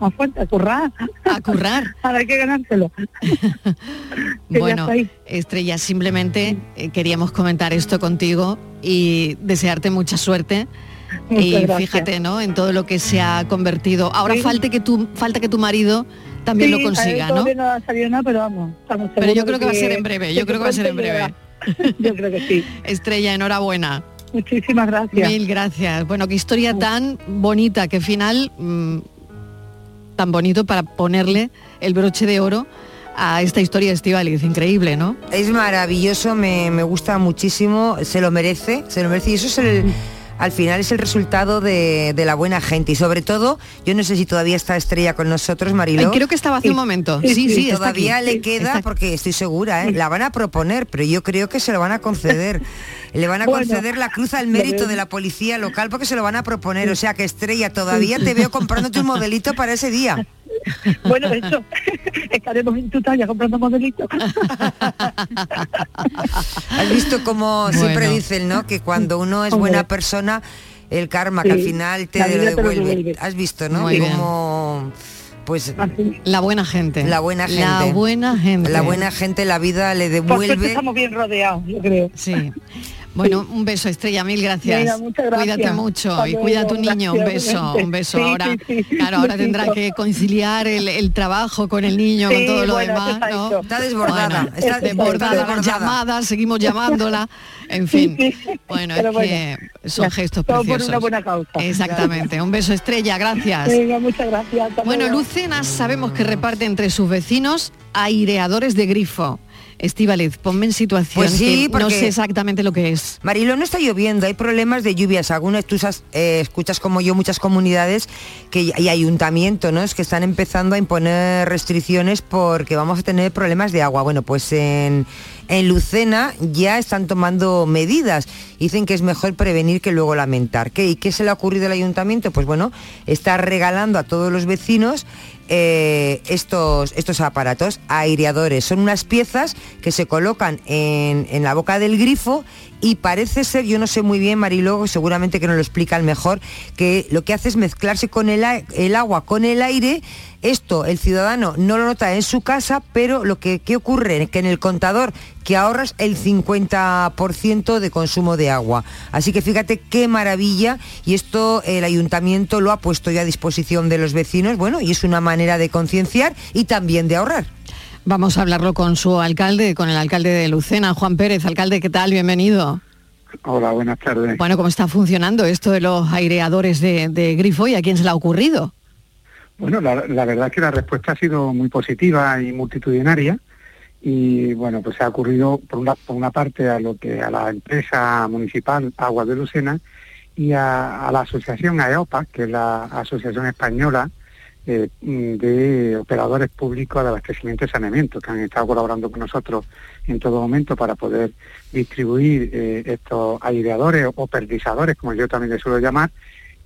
Más fuerte, a currar. A currar. Ahora hay que ganárselo. Bueno. Estrella, simplemente eh, queríamos comentar esto contigo y desearte mucha suerte. Muchas y gracias. fíjate, ¿no? En todo lo que se ha convertido. Ahora Sí. falta que tu falta que tu marido también Sí, lo consiga, a ¿no? no ha salido nada, pero vamos. Pero yo creo que va a ser en breve, yo creo que va a ser en breve. Yo creo que sí. Estrella, enhorabuena. Muchísimas gracias. Mil gracias. Bueno, qué historia tan bonita, qué final mm, tan bonito para ponerle el broche de oro a esta historia de Estivaliz. Increíble, ¿no? Es maravilloso, me, me gusta muchísimo, se lo merece, se lo merece y eso es el... Al final es el resultado de, de la buena gente y sobre todo, yo no sé si todavía está Estrella con nosotros, Mariló. Creo que estaba hace un momento. Sí, sí, está todavía aquí. le Sí, queda porque estoy segura, ¿eh? la van a proponer, pero yo creo que se lo van a conceder. Le van a Bueno, conceder la cruz al mérito de la policía local porque se lo van a proponer. O sea que Estrella, todavía te veo comprando tu modelito para ese día. Bueno, eso, estaremos en tu talla comprando modelitos. Has visto como siempre dicen, ¿no? Que cuando uno es Hombre. buena persona, el karma que al final te lo vida te lo devuelve. devuelve. Has visto, ¿no? Muy bien. Como pues La buena gente. la buena gente. La buena gente. La buena gente la vida le devuelve. estamos bien rodeados, yo creo. Sí. Bueno, un beso, Estrella, mil gracias. Venga, muchas gracias. Cuídate mucho Hasta y cuida a tu niño. Un beso, un beso. Sí, ahora, sí, sí. claro, ahora tendrá que conciliar el, el trabajo con el niño, con todo lo bueno, demás, está ¿no? hecho. Está desbordada, Bueno, está desbordada, desbordada. llamadas, seguimos llamándola, en fin. Bueno, es bueno, que son gestos Todo por preciosos. una buena causa. Exactamente. Un beso, Estrella, gracias. Venga, muchas gracias. hasta Bueno. Lucenas sabemos que reparte entre sus vecinos aireadores de grifo. Estíbaliz, ponme en situación Pues sí, que no sé exactamente lo que es. Marilo, no está lloviendo, hay problemas de lluvias. Algunas tú eh, escuchas como yo muchas comunidades que y ayuntamientos, ¿no? Es que están empezando a imponer restricciones porque vamos a tener problemas de agua. Bueno, pues en, en Lucena ya están tomando medidas. Dicen que es mejor prevenir que luego lamentar. ¿Qué, ¿Y qué se le ha ocurrido al ayuntamiento? Pues bueno, está regalando a todos los vecinos eh, estos, estos aparatos aireadores. Son unas piezas que se colocan en, en la boca del grifo y parece ser, yo no sé muy bien, Mariló, seguramente que nos lo explican mejor, que lo que hace es mezclarse con el, el agua, con el aire. Esto el ciudadano no lo nota en su casa, pero lo que ¿qué ocurre que en el contador que ahorras el 50% de consumo de agua. Así que fíjate qué maravilla y esto el ayuntamiento lo ha puesto ya a disposición de los vecinos, bueno, y es una manera de concienciar y también de ahorrar. Vamos a hablarlo con su alcalde, con el alcalde de Lucena, Juan Pérez. Alcalde, ¿qué tal? Bienvenido. Hola, buenas tardes. Bueno, ¿cómo está funcionando esto de los aireadores de, de grifo y a quién se le ha ocurrido? Bueno, la, la verdad es que la respuesta ha sido muy positiva y multitudinaria y bueno, pues se ha ocurrido por una, por una parte a lo que a la empresa municipal Aguas de Lucena y a, a la asociación AEOPA, que es la Asociación Española eh, mm, de Operadores Públicos de Abastecimiento y Saneamiento, que han estado colaborando con nosotros en todo momento para poder distribuir eh, estos aireadores o perdisadores, como yo también les suelo llamar,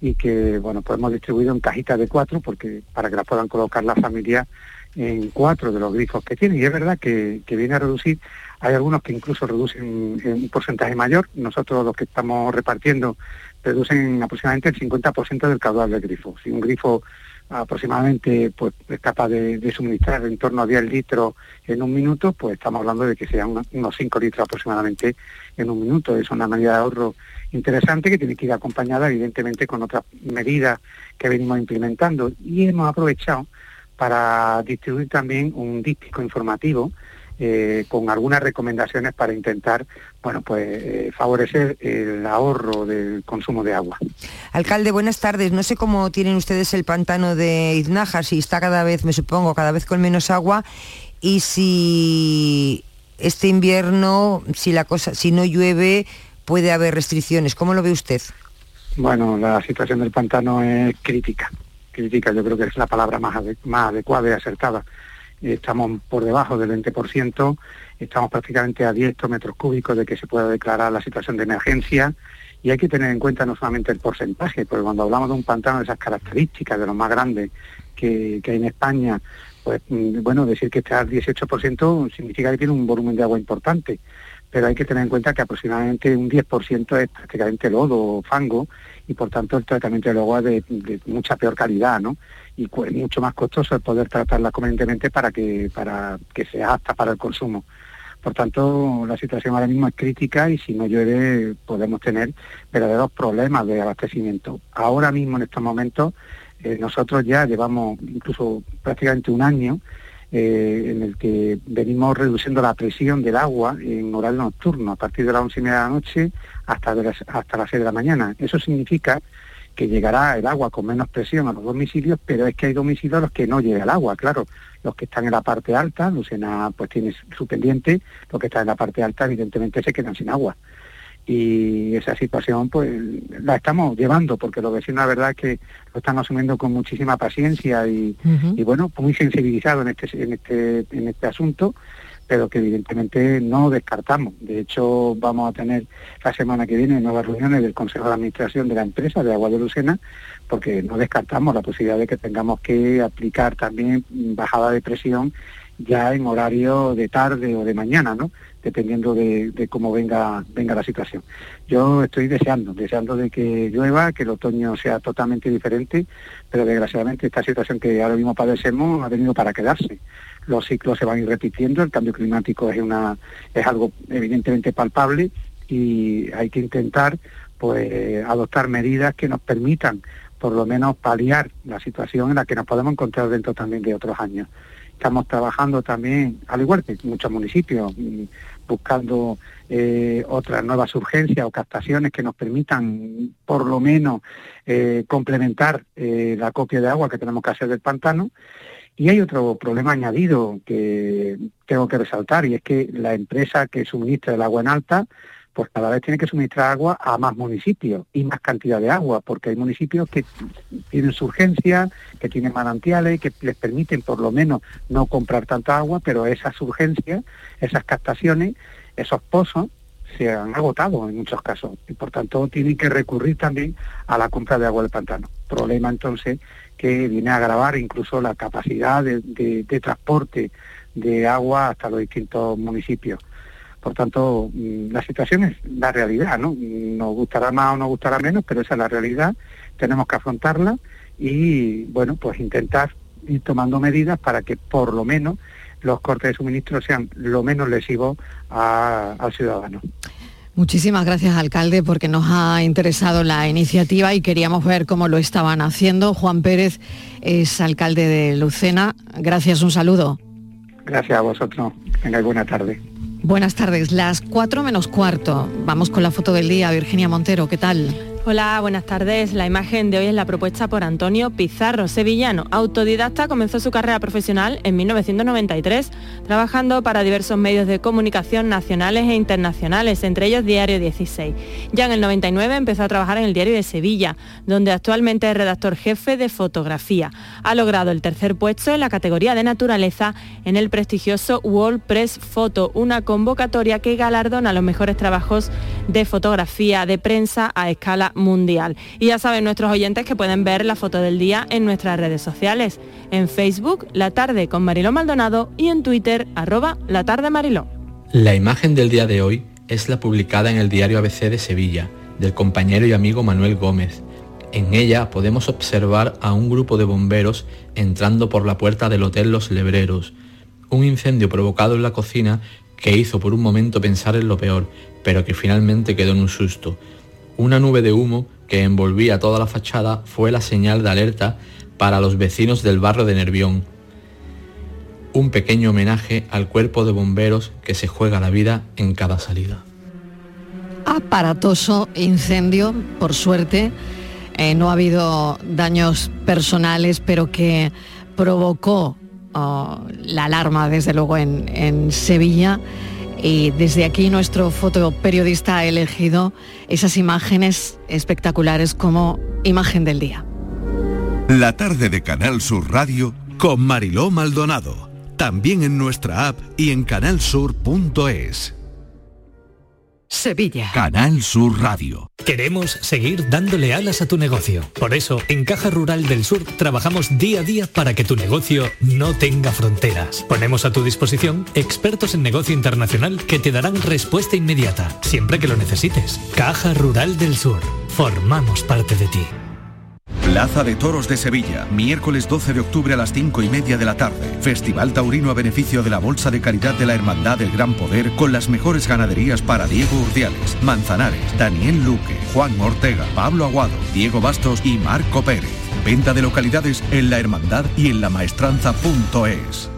y que bueno pues hemos distribuido en cajitas de cuatro porque para que las puedan colocar las familias en cuatro de los grifos que tienen. Y es verdad que, que viene a reducir hay algunos que incluso reducen en un porcentaje mayor. Nosotros los que estamos repartiendo reducen aproximadamente el 50% del caudal del grifo. Si un grifo aproximadamente pues es capaz de, de suministrar en torno a 10 litros en un minuto, pues estamos hablando de que sean unos, unos 5 litros aproximadamente en un minuto. Es una medida de ahorro interesante que tiene que ir acompañada evidentemente con otras medidas que venimos implementando y hemos aprovechado para distribuir también un díptico informativo eh, con algunas recomendaciones para intentar bueno pues eh, favorecer el ahorro del consumo de agua. Alcalde, buenas tardes. No sé cómo tienen ustedes el pantano de Iznájar, si está cada vez, me supongo, cada vez con menos agua. y si este invierno, si la cosa, si no llueve, puede haber restricciones. ¿Cómo lo ve usted? Bueno, la situación del pantano es crítica. Crítica, yo creo que es la palabra más adecuada y acertada. Estamos por debajo del 20%, estamos prácticamente a 10 metros cúbicos de que se pueda declarar la situación de emergencia y hay que tener en cuenta no solamente el porcentaje, porque cuando hablamos de un pantano de esas características, de los más grandes que, que hay en España, pues mm, bueno, decir que está al 18% significa que tiene un volumen de agua importante, pero hay que tener en cuenta que aproximadamente un 10% es prácticamente lodo o fango y por tanto el tratamiento del agua de, de mucha peor calidad, ¿no? Y es mucho más costoso el poder tratarla convenientemente para que, para que sea apta para el consumo. Por tanto, la situación ahora mismo es crítica y si no llueve podemos tener verdaderos problemas de abastecimiento. Ahora mismo, en estos momentos, eh, nosotros ya llevamos incluso prácticamente un año eh, en el que venimos reduciendo la presión del agua en horario nocturno, a partir de las once y media de la noche hasta, las, hasta las seis de la mañana. Eso significa que llegará el agua con menos presión a los domicilios, pero es que hay domicilios a los que no llega el agua, claro. Los que están en la parte alta, Lucena pues tiene su pendiente, los que están en la parte alta evidentemente se quedan sin agua. Y esa situación pues la estamos llevando, porque los vecinos la verdad es que lo están asumiendo con muchísima paciencia y, y bueno, muy sensibilizados en este, en este, en este asunto, pero que evidentemente no descartamos. De hecho, vamos a tener la semana que viene nuevas reuniones del Consejo de Administración de la empresa de Agua de Lucena, porque no descartamos la posibilidad de que tengamos que aplicar también bajada de presión ya en horario de tarde o de mañana, ¿no? Dependiendo de, cómo venga, venga la situación. Yo estoy deseando, deseando de que llueva, que el otoño sea totalmente diferente, pero desgraciadamente esta situación que ahora mismo padecemos ha venido para quedarse. Los ciclos se van a ir repitiendo, el cambio climático es, una, es algo evidentemente palpable y hay que intentar pues adoptar medidas que nos permitan por lo menos paliar la situación en la que nos podemos encontrar dentro también de otros años. Estamos trabajando también, al igual que muchos municipios, mm, buscando eh, otras nuevas urgencias o captaciones que nos permitan por lo menos eh, complementar eh, la copia de agua que tenemos que hacer del pantano. Y hay otro problema añadido que tengo que resaltar y es que la empresa que suministra el agua en alta pues cada vez tiene que suministrar agua a más municipios y más cantidad de agua, porque hay municipios que tienen su urgencia, que tienen manantiales, que les permiten por lo menos no comprar tanta agua, pero esas urgencias, esas captaciones, esos pozos se han agotado en muchos casos y por tanto tienen que recurrir también a la compra de agua del pantano. Problema entonces que viene a agravar incluso la capacidad de, de, de transporte de agua hasta los distintos municipios. Por tanto, mm, la situación es la realidad, ¿no? Nos gustará más o nos gustará menos, pero esa es la realidad. Tenemos que afrontarla y, bueno, pues intentar ir tomando medidas para que por lo menos los cortes de suministro sean lo menos lesivos a- al ciudadano. Muchísimas gracias, alcalde, porque nos ha interesado la iniciativa y queríamos ver cómo lo estaban haciendo. Juan Pérez es alcalde de Lucena. Gracias, un saludo. Gracias a vosotros. Tengáis buena tarde. Buenas tardes, las 4 menos cuarto. Vamos con la foto del día. Virginia Montero, ¿qué tal? Hola, buenas tardes. La imagen de hoy es la propuesta por Antonio Pizarro, sevillano. Autodidacta, comenzó su carrera profesional en 1993, trabajando para diversos medios de comunicación nacionales e internacionales, entre ellos Diario 16. Ya en el 99 empezó a trabajar en el Diario de Sevilla, donde actualmente es redactor jefe de fotografía. Ha logrado el tercer puesto en la categoría de naturaleza en el prestigioso World Press Photo, una convocatoria que galardona los mejores trabajos de fotografía de prensa a escala mundial. Y ya saben nuestros oyentes que pueden ver la foto del día en nuestras redes sociales, en Facebook, La Tarde con Mariló Maldonado y en Twitter, arroba La Tarde Mariló. La imagen del día de hoy es la publicada en el diario ABC de Sevilla, del compañero y amigo Manuel Gómez. En ella podemos observar a un grupo de bomberos entrando por la puerta del Hotel Los Lebreros. Un incendio provocado en la cocina que hizo por un momento pensar en lo peor, pero que finalmente quedó en un susto. Una nube de humo que envolvía toda la fachada fue la señal de alerta para los vecinos del barrio de Nervión. Un pequeño homenaje al cuerpo de bomberos que se juega la vida en cada salida. Aparatoso incendio, por suerte. Eh, no ha habido daños personales, pero que provocó oh, la alarma, desde luego, en, en Sevilla. Y desde aquí nuestro fotoperiodista ha elegido esas imágenes espectaculares como imagen del día. La tarde de Canal Sur Radio con Mariló Maldonado. También en nuestra app y en canalsur.es. Sevilla. Canal Sur Radio. Queremos seguir dándole alas a tu negocio. Por eso, en Caja Rural del Sur trabajamos día a día para que tu negocio no tenga fronteras. Ponemos a tu disposición expertos en negocio internacional que te darán respuesta inmediata, siempre que lo necesites. Caja Rural del Sur. Formamos parte de ti. Plaza de Toros de Sevilla, miércoles 12 de octubre a las 5 y media de la tarde. Festival Taurino a beneficio de la Bolsa de Caridad de la Hermandad del Gran Poder con las mejores ganaderías para Diego Urdiales, Manzanares, Daniel Luque, Juan Ortega, Pablo Aguado, Diego Bastos y Marco Pérez. Venta de localidades en la hermandad y en lamaestranza.es.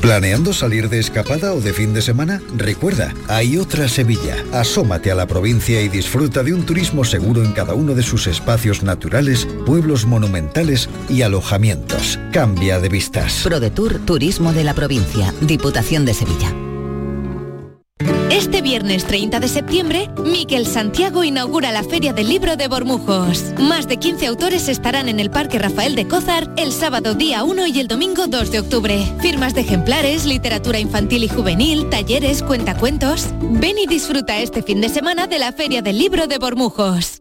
¿Planeando salir de escapada o de fin de semana? Recuerda, hay otra Sevilla. Asómate a la provincia y disfruta de un turismo seguro en cada uno de sus espacios naturales, pueblos monumentales y alojamientos. Cambia de vistas. ProDetour Turismo de la Provincia, Diputación de Sevilla. Este viernes 30 de septiembre, Miquel Santiago inaugura la Feria del Libro de Bormujos. Más de 15 autores estarán en el Parque Rafael de Cózar el sábado día 1 y el domingo 2 de octubre. Firmas de ejemplares, literatura infantil y juvenil, talleres, cuentacuentos. Ven y disfruta este fin de semana de la Feria del Libro de Bormujos.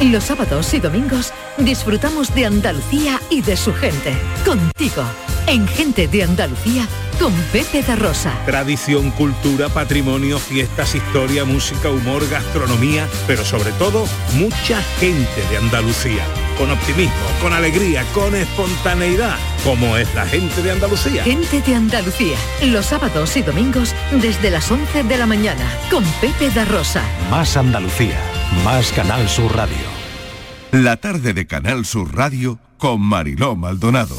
Los sábados y domingos disfrutamos de Andalucía y de su gente. Contigo, en Gente de Andalucía, con Pepe da Rosa. Tradición, cultura, patrimonio, fiestas, historia, música, humor, gastronomía, pero sobre todo mucha gente de Andalucía. Con optimismo, con alegría, con espontaneidad, como es la gente de Andalucía. Gente de Andalucía, los sábados y domingos desde las 11 de la mañana, con Pepe da Rosa. Más Andalucía, más Canal Sur Radio. La tarde de Canal Sur Radio con Mariló Maldonado.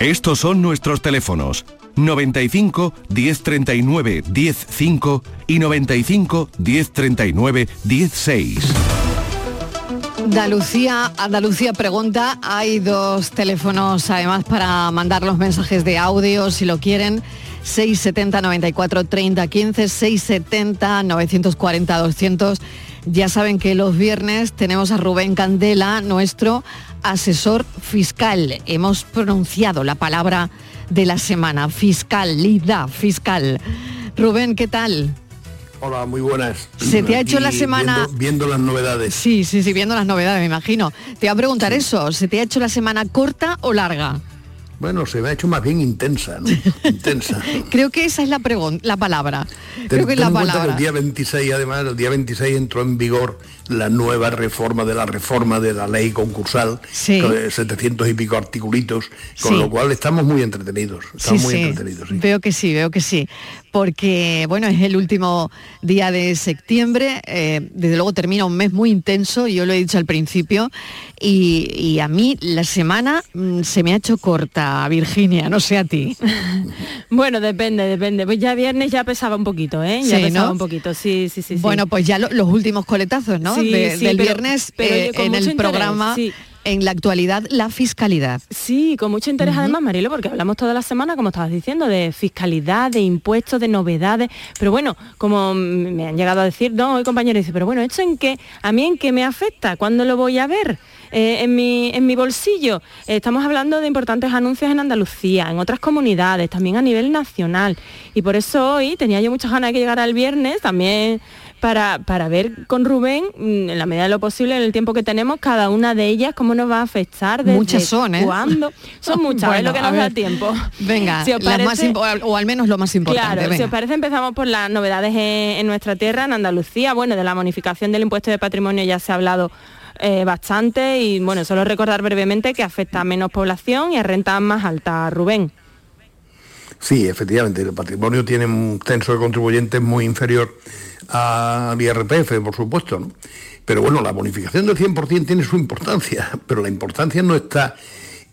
Estos son nuestros teléfonos 95 1039 105 y 95 1039 16. Andalucía, Andalucía pregunta, hay dos teléfonos además para mandar los mensajes de audio si lo quieren. 670 94 30 15, 670 940 200. Ya saben que los viernes tenemos a Rubén Candela, nuestro asesor fiscal. Hemos pronunciado la palabra de la semana, fiscalidad, fiscal. Rubén, ¿qué tal? Hola, muy buenas. ¿Se te ha hecho la semana- Viendo, viendo las novedades. Sí, sí, sí, viendo las novedades, me imagino. Te voy a preguntar eso, ¿se te ha hecho la semana corta o larga? Bueno, se me ha hecho más bien intensa, ¿no? intensa. Creo que esa es la, la palabra. Ten, Creo que es la cuenta que palabra. el día 26, además, el día 26 entró en vigor la nueva reforma de la reforma de la ley concursal, Sí. con 700 y pico articulitos, con Sí. lo cual estamos muy entretenidos. Estamos Sí, muy entretenidos. sí. Veo que sí, veo que sí. Porque, bueno, es el último día de septiembre. eh, desde luego termina un mes muy intenso, yo lo he dicho al principio. Y, y a mí la semana mm, se me ha hecho corta, Virginia, no sé a ti. Bueno, depende, depende. Pues ya viernes ya pesaba un poquito, ¿eh? Ya Sí, pesaba ¿no? un poquito, sí, sí, sí. sí. Bueno, pues ya lo- los últimos coletazos, ¿no? Sí, De- sí, del pero- viernes pero eh, en el interés, programa. En la actualidad, la fiscalidad. Sí, con mucho interés además, Marilo, porque hablamos toda la semana, como estabas diciendo, de fiscalidad, de impuestos, de novedades. Pero bueno, como me han llegado a decir, no, hoy compañero dice, pero bueno, ¿esto en qué? ¿A mí en qué me afecta? ¿Cuándo lo voy a ver? Eh, en, mi, en mi bolsillo. Eh, estamos hablando de importantes anuncios en Andalucía, en otras comunidades, también a nivel nacional. Y por eso hoy tenía yo muchas ganas de que llegara el viernes también para, para ver con Rubén, mm, en la medida de lo posible, en el tiempo que tenemos, cada una de ellas, cómo nos va a afectar, desde Muchas son, ¿eh? cuándo. Son muchas, es lo que a nos da tiempo. Venga, Si os las más parece- o al menos lo más importante. Claro, si os parece empezamos por las novedades en, en nuestra tierra, en Andalucía. Bueno, de la bonificación del impuesto de patrimonio ya se ha hablado eh, bastante y bueno, solo recordar brevemente que afecta a menos población y a rentas más altas, Rubén. Sí, efectivamente, el patrimonio tiene un censo de contribuyentes muy inferior al IRPF, por supuesto, ¿no? Pero bueno, la bonificación del 100% tiene su importancia, pero la importancia no está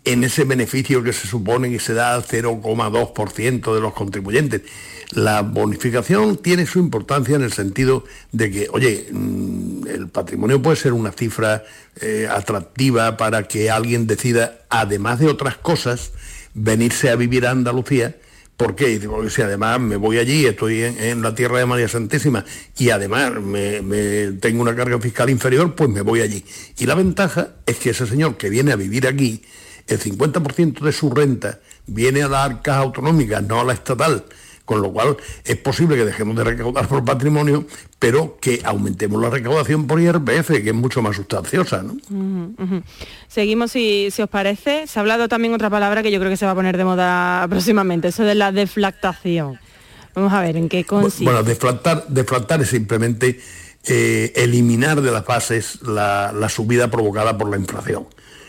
en ese beneficio que se supone que se da al 0,2% de los contribuyentes. La bonificación tiene su importancia en el sentido de que, oye, mm, el patrimonio puede ser una cifra eh, atractiva para que alguien decida, además de otras cosas, venirse a vivir a Andalucía. ¿Por qué? Porque si además me voy allí, estoy en, la tierra de María Santísima y además me, tengo una carga fiscal inferior, pues me voy allí. Y la ventaja es que ese señor que viene a vivir aquí, el 50% de su renta viene a las arcas autonómicas, no a la estatal con lo cual es posible que dejemos de recaudar por patrimonio, pero que aumentemos la recaudación por IRPF, que es mucho más sustanciosa. ¿no? Seguimos, si, os parece. Se ha hablado también otra palabra que yo creo que se va a poner de moda próximamente, eso de la deflactación. Vamos a ver en qué consiste. Bueno, deflactar, deflactar es simplemente eh, eliminar de las bases la, la subida provocada por la inflación.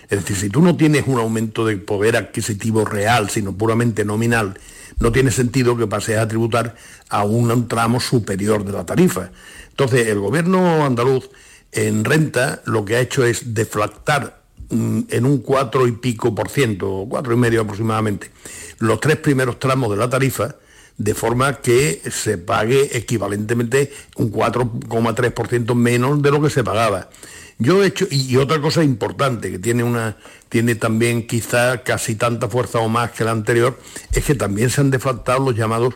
Es decir, si tú no tienes un aumento de poder adquisitivo real, sino puramente nominal, no tiene sentido que pases a tributar a un tramo superior de la tarifa. Entonces, el gobierno andaluz en renta lo que ha hecho es deflactar mm, en un 4 y pico por ciento, cuatro y medio aproximadamente, los tres primeros tramos de la tarifa, de forma que se pague equivalentemente un 4,3% menos de lo que se pagaba. Yo he hecho, y otra cosa importante, que tiene, una, tiene también quizá casi tanta fuerza o más que la anterior, es que también se han deflactado los llamados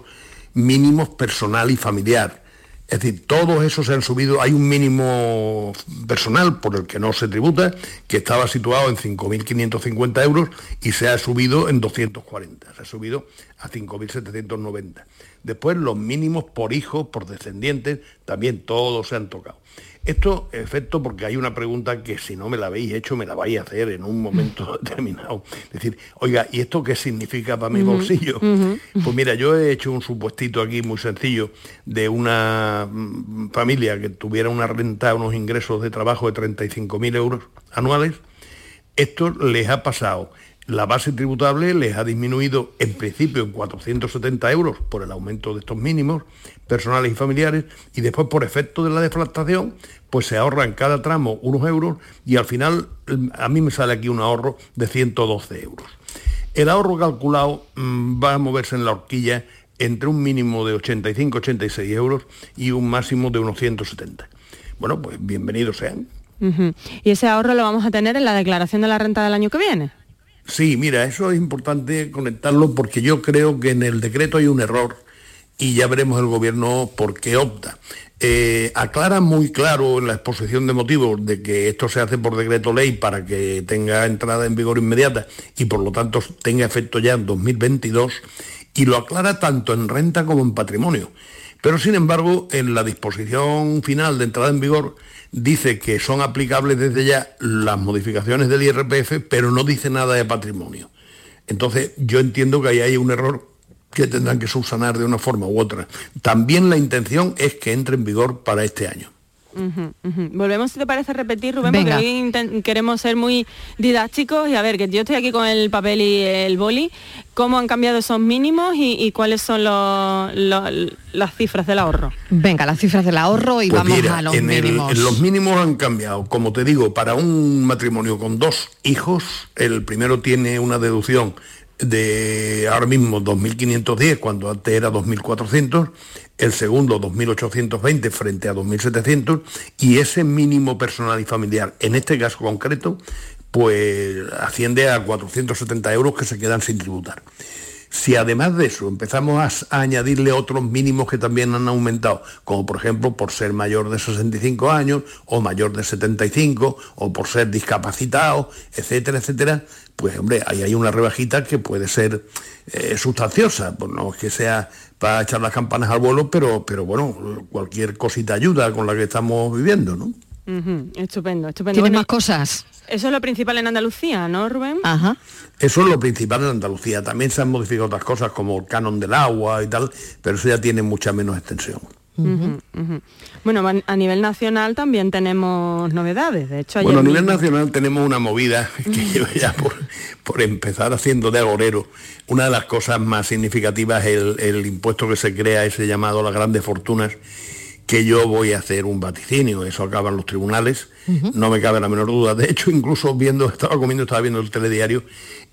mínimos personal y familiar. Es decir, todos esos se han subido, hay un mínimo personal por el que no se tributa, que estaba situado en 5.550 euros y se ha subido en 240, se ha subido a 5.790. Después los mínimos por hijos, por descendientes, también todos se han tocado. Esto, efecto, porque hay una pregunta que si no me la habéis hecho, me la vais a hacer en un momento determinado. Es decir, oiga, ¿y esto qué significa para mi bolsillo? Pues mira, yo he hecho un supuestito aquí muy sencillo de una mm, familia que tuviera una renta, unos ingresos de trabajo de 35.000 euros anuales. Esto les ha pasado la base tributable les ha disminuido en principio en 470 euros por el aumento de estos mínimos personales y familiares y después por efecto de la deflactación pues se ahorran cada tramo unos euros y al final a mí me sale aquí un ahorro de 112 euros. El ahorro calculado mm, va a moverse en la horquilla entre un mínimo de 85-86 euros y un máximo de unos 170. Bueno, pues bienvenidos sean. ¿Y ese ahorro lo vamos a tener en la declaración de la renta del año que viene? Sí, mira, eso es importante conectarlo porque yo creo que en el decreto hay un error y ya veremos el gobierno por qué opta. Eh, aclara muy claro en la exposición de motivos de que esto se hace por decreto ley para que tenga entrada en vigor inmediata y por lo tanto tenga efecto ya en 2022 y lo aclara tanto en renta como en patrimonio. Pero sin embargo, en la disposición final de entrada en vigor dice que son aplicables desde ya las modificaciones del IRPF, pero no dice nada de patrimonio. Entonces, yo entiendo que ahí hay un error que tendrán que subsanar de una forma u otra. También la intención es que entre en vigor para este año. Volvemos, si te parece, a repetir, Rubén, porque hoy queremos ser muy didácticos y a ver, que yo estoy aquí con el papel y el boli, cómo han cambiado esos mínimos y, cuáles son las cifras del ahorro. Venga, las cifras del ahorro y pues vamos a los mínimos. los mínimos han cambiado. Como te digo, para un matrimonio con dos hijos, el primero tiene una deducción de ahora mismo 2.510 cuando antes era 2.400, el segundo 2.820 frente a 2.700 y ese mínimo personal y familiar, en este caso concreto, pues asciende a 470 euros que se quedan sin tributar. Si además de eso empezamos a, añadirle otros mínimos que también han aumentado, como por ejemplo por ser mayor de 65 años o mayor de 75 o por ser discapacitado, etcétera, etcétera, pues hombre, ahí hay una rebajita que puede ser eh, sustanciosa, pues no es que sea para echar las campanas al vuelo, pero, pero bueno, cualquier cosita ayuda con la que estamos viviendo, ¿no? Estupendo, estupendo. ¿Tiene más cosas? Eso es lo principal en Andalucía, ¿no, Rubén? Ajá. Eso es lo principal en Andalucía. También se han modificado otras cosas como el canon del agua y tal, pero eso ya tiene mucha menos extensión. Bueno, a nivel nacional también tenemos novedades. De hecho, bueno, a nivel nacional tenemos una movida que yo ya por, por, empezar haciendo de agorero. Una de las cosas más significativas es el, impuesto que se crea, ese llamado las grandes fortunas, que yo voy a hacer un vaticinio. Eso acaba en los tribunales, no me cabe la menor duda. De hecho, incluso viendo, estaba comiendo, estaba viendo el telediario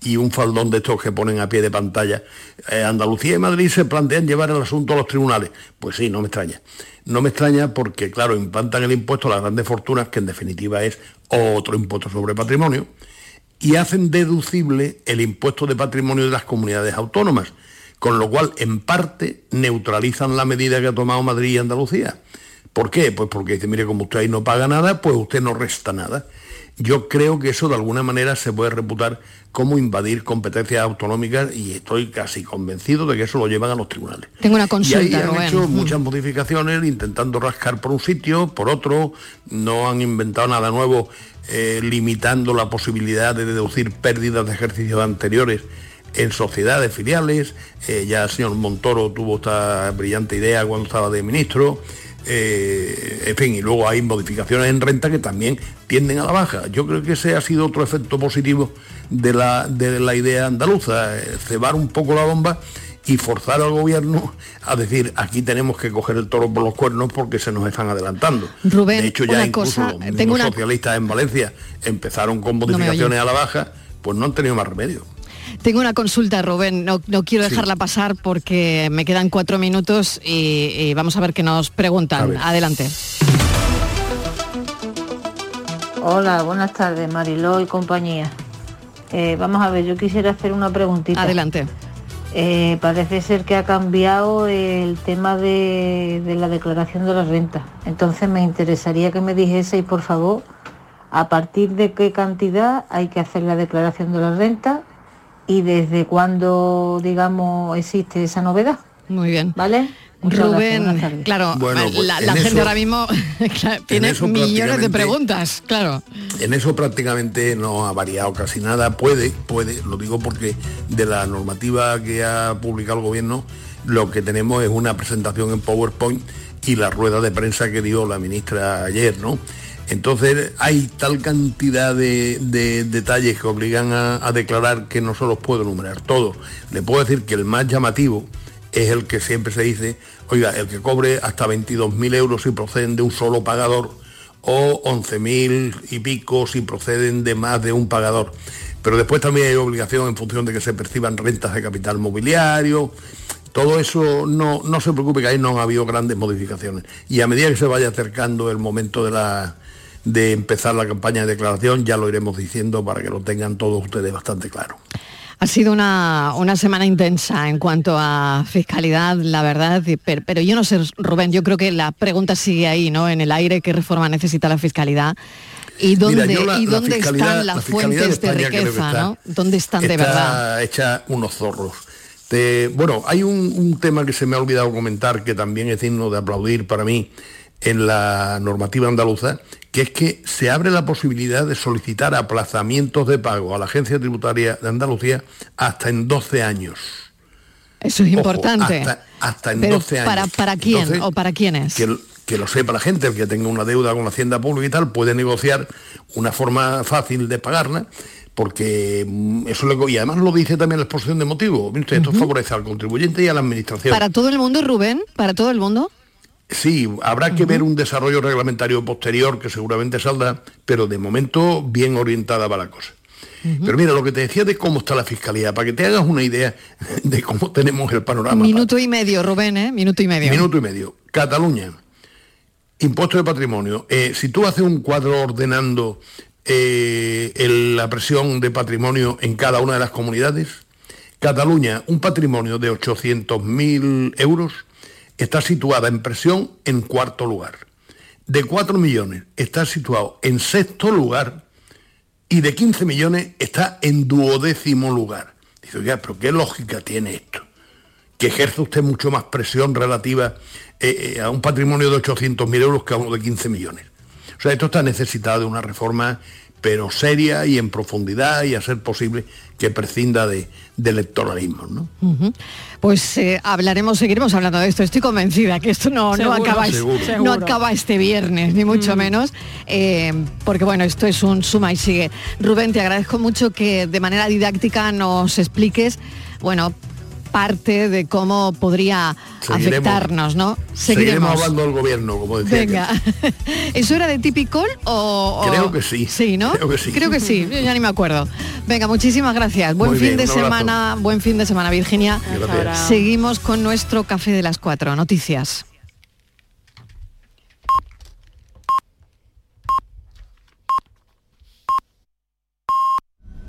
y un faldón de estos que ponen a pie de pantalla. Eh, Andalucía y Madrid se plantean llevar el asunto a los tribunales. Pues sí, no me extraña. No me extraña porque, claro, implantan el impuesto a las grandes fortunas, que en definitiva es otro impuesto sobre patrimonio, y hacen deducible el impuesto de patrimonio de las comunidades autónomas, con lo cual, en parte, neutralizan la medida que ha tomado Madrid y Andalucía. ¿Por qué? Pues porque dice, mire, como usted ahí no paga nada, pues usted no resta nada. Yo creo que eso de alguna manera se puede reputar como invadir competencias autonómicas y estoy casi convencido de que eso lo llevan a los tribunales. Tengo una consulta, y ahí han hecho muchas modificaciones intentando rascar por un sitio, por otro, no han inventado nada nuevo eh, limitando la posibilidad de deducir pérdidas de ejercicios anteriores en sociedades filiales. Eh, ya el señor Montoro tuvo esta brillante idea cuando estaba de ministro. Eh, en fin, y luego hay modificaciones en renta que también tienden a la baja. Yo creo que ese ha sido otro efecto positivo de la, de la idea andaluza, eh, cebar un poco la bomba y forzar al gobierno a decir aquí tenemos que coger el toro por los cuernos porque se nos están adelantando. Rubén, de hecho ya incluso los tengo socialistas en Valencia empezaron con modificaciones a la baja, pues no han tenido más remedio. Tengo una consulta, Rubén. No, quiero dejarla pasar porque me quedan cuatro minutos y, vamos a ver qué nos preguntan. Adelante. Hola, buenas tardes, Mariló y compañía. Eh, vamos a ver, yo quisiera hacer una preguntita. Adelante. Eh, parece ser que ha cambiado el tema de, de, la declaración de la renta. Entonces me interesaría que me dijeseis, por favor, a partir de qué cantidad hay que hacer la declaración de la renta y desde cuándo, digamos, existe esa novedad. Muy bien. ¿Vale? Rubén, claro, pues la, gente ahora mismo tiene millones de preguntas, claro. En eso prácticamente no ha variado casi nada. Puede, puede, lo digo porque de la normativa que ha publicado el gobierno, lo que tenemos es una presentación en PowerPoint y la rueda de prensa que dio la ministra ayer, ¿no? Entonces hay tal cantidad de, detalles que obligan a, declarar que no se los puedo enumerar todos. Le puedo decir que el más llamativo es el que siempre se dice, oiga, el que cobre hasta 22.000 euros si proceden de un solo pagador o 11.000 y pico si proceden de más de un pagador. Pero después también hay obligación en función de que se perciban rentas de capital mobiliario. Todo eso no, no se preocupe que ahí no ha habido grandes modificaciones. Y a medida que se vaya acercando el momento de la, de empezar la campaña de declaración, ya lo iremos diciendo para que lo tengan todos ustedes bastante claro. Ha sido una, semana intensa en cuanto a fiscalidad, la verdad, pero, yo no sé, Rubén, yo creo que la pregunta sigue ahí, ¿no? En el aire, ¿qué reforma necesita la fiscalidad? ¿Y dónde, ¿y dónde están las fuentes de, riqueza, ¿no? ¿Dónde están de verdad? hecha unos zorros. bueno, hay un, un tema que se me ha olvidado comentar que también es digno de aplaudir para mí en la normativa andaluza, que es que se abre la posibilidad de solicitar aplazamientos de pago a la Agencia Tributaria de Andalucía hasta en 12 años. Eso es importante. Hasta, en 12 años. ¿Para, para quién o para quiénes? Que, que lo sepa la gente, el que tenga una deuda con la Hacienda Pública y tal, puede negociar una forma fácil de pagarla porque mm, eso le, y además lo dice también la exposición de motivos. Esto favorece al contribuyente y a la administración. ¿Para todo el mundo, Rubén? ¿Para todo el mundo? Sí, habrá que ver un desarrollo reglamentario posterior que seguramente saldrá, pero de momento bien orientada va la cosa. Pero mira, lo que te decía de cómo está la fiscalía, para que te hagas una idea de cómo tenemos el panorama. Minuto y medio, Rubén, ¿eh? Minuto y medio. Minuto y medio. Cataluña, impuesto de patrimonio. Eh, si tú haces un cuadro ordenando eh, la presión de patrimonio en cada una de las comunidades, Cataluña, un patrimonio de 800.000 euros, está situada en presión en cuarto lugar. De 4 millones está situado en sexto lugar y de 15 millones está en duodécimo lugar. Dice, oiga, pero ¿qué lógica tiene esto? Que ejerce usted mucho más presión relativa eh, eh, a un patrimonio de 800.000 euros que a uno de 15 millones. O sea, esto está necesitado de una reforma pero seria y en profundidad y a ser posible que prescinda de, de electoralismo. ¿no? Pues eh, hablaremos, seguiremos hablando de esto. Estoy convencida que esto no, no, acaba, Seguro. no acaba este viernes, ni mucho menos, eh, porque bueno, esto es un suma y sigue. Rubén, te agradezco mucho que de manera didáctica nos expliques, bueno, parte de cómo podría Seguiremos- afectarnos, ¿no? Seguiremos hablando del gobierno, como decía. Venga. ¿Eso era de Typical o, o- Creo que sí. Sí, ¿no? Creo que sí. Creo que sí, yo ya ni me acuerdo. Venga, muchísimas gracias. Buen Muy fin bien, de semana, buen fin de semana, Virginia. Gracias. Seguimos con nuestro café de las cuatro noticias.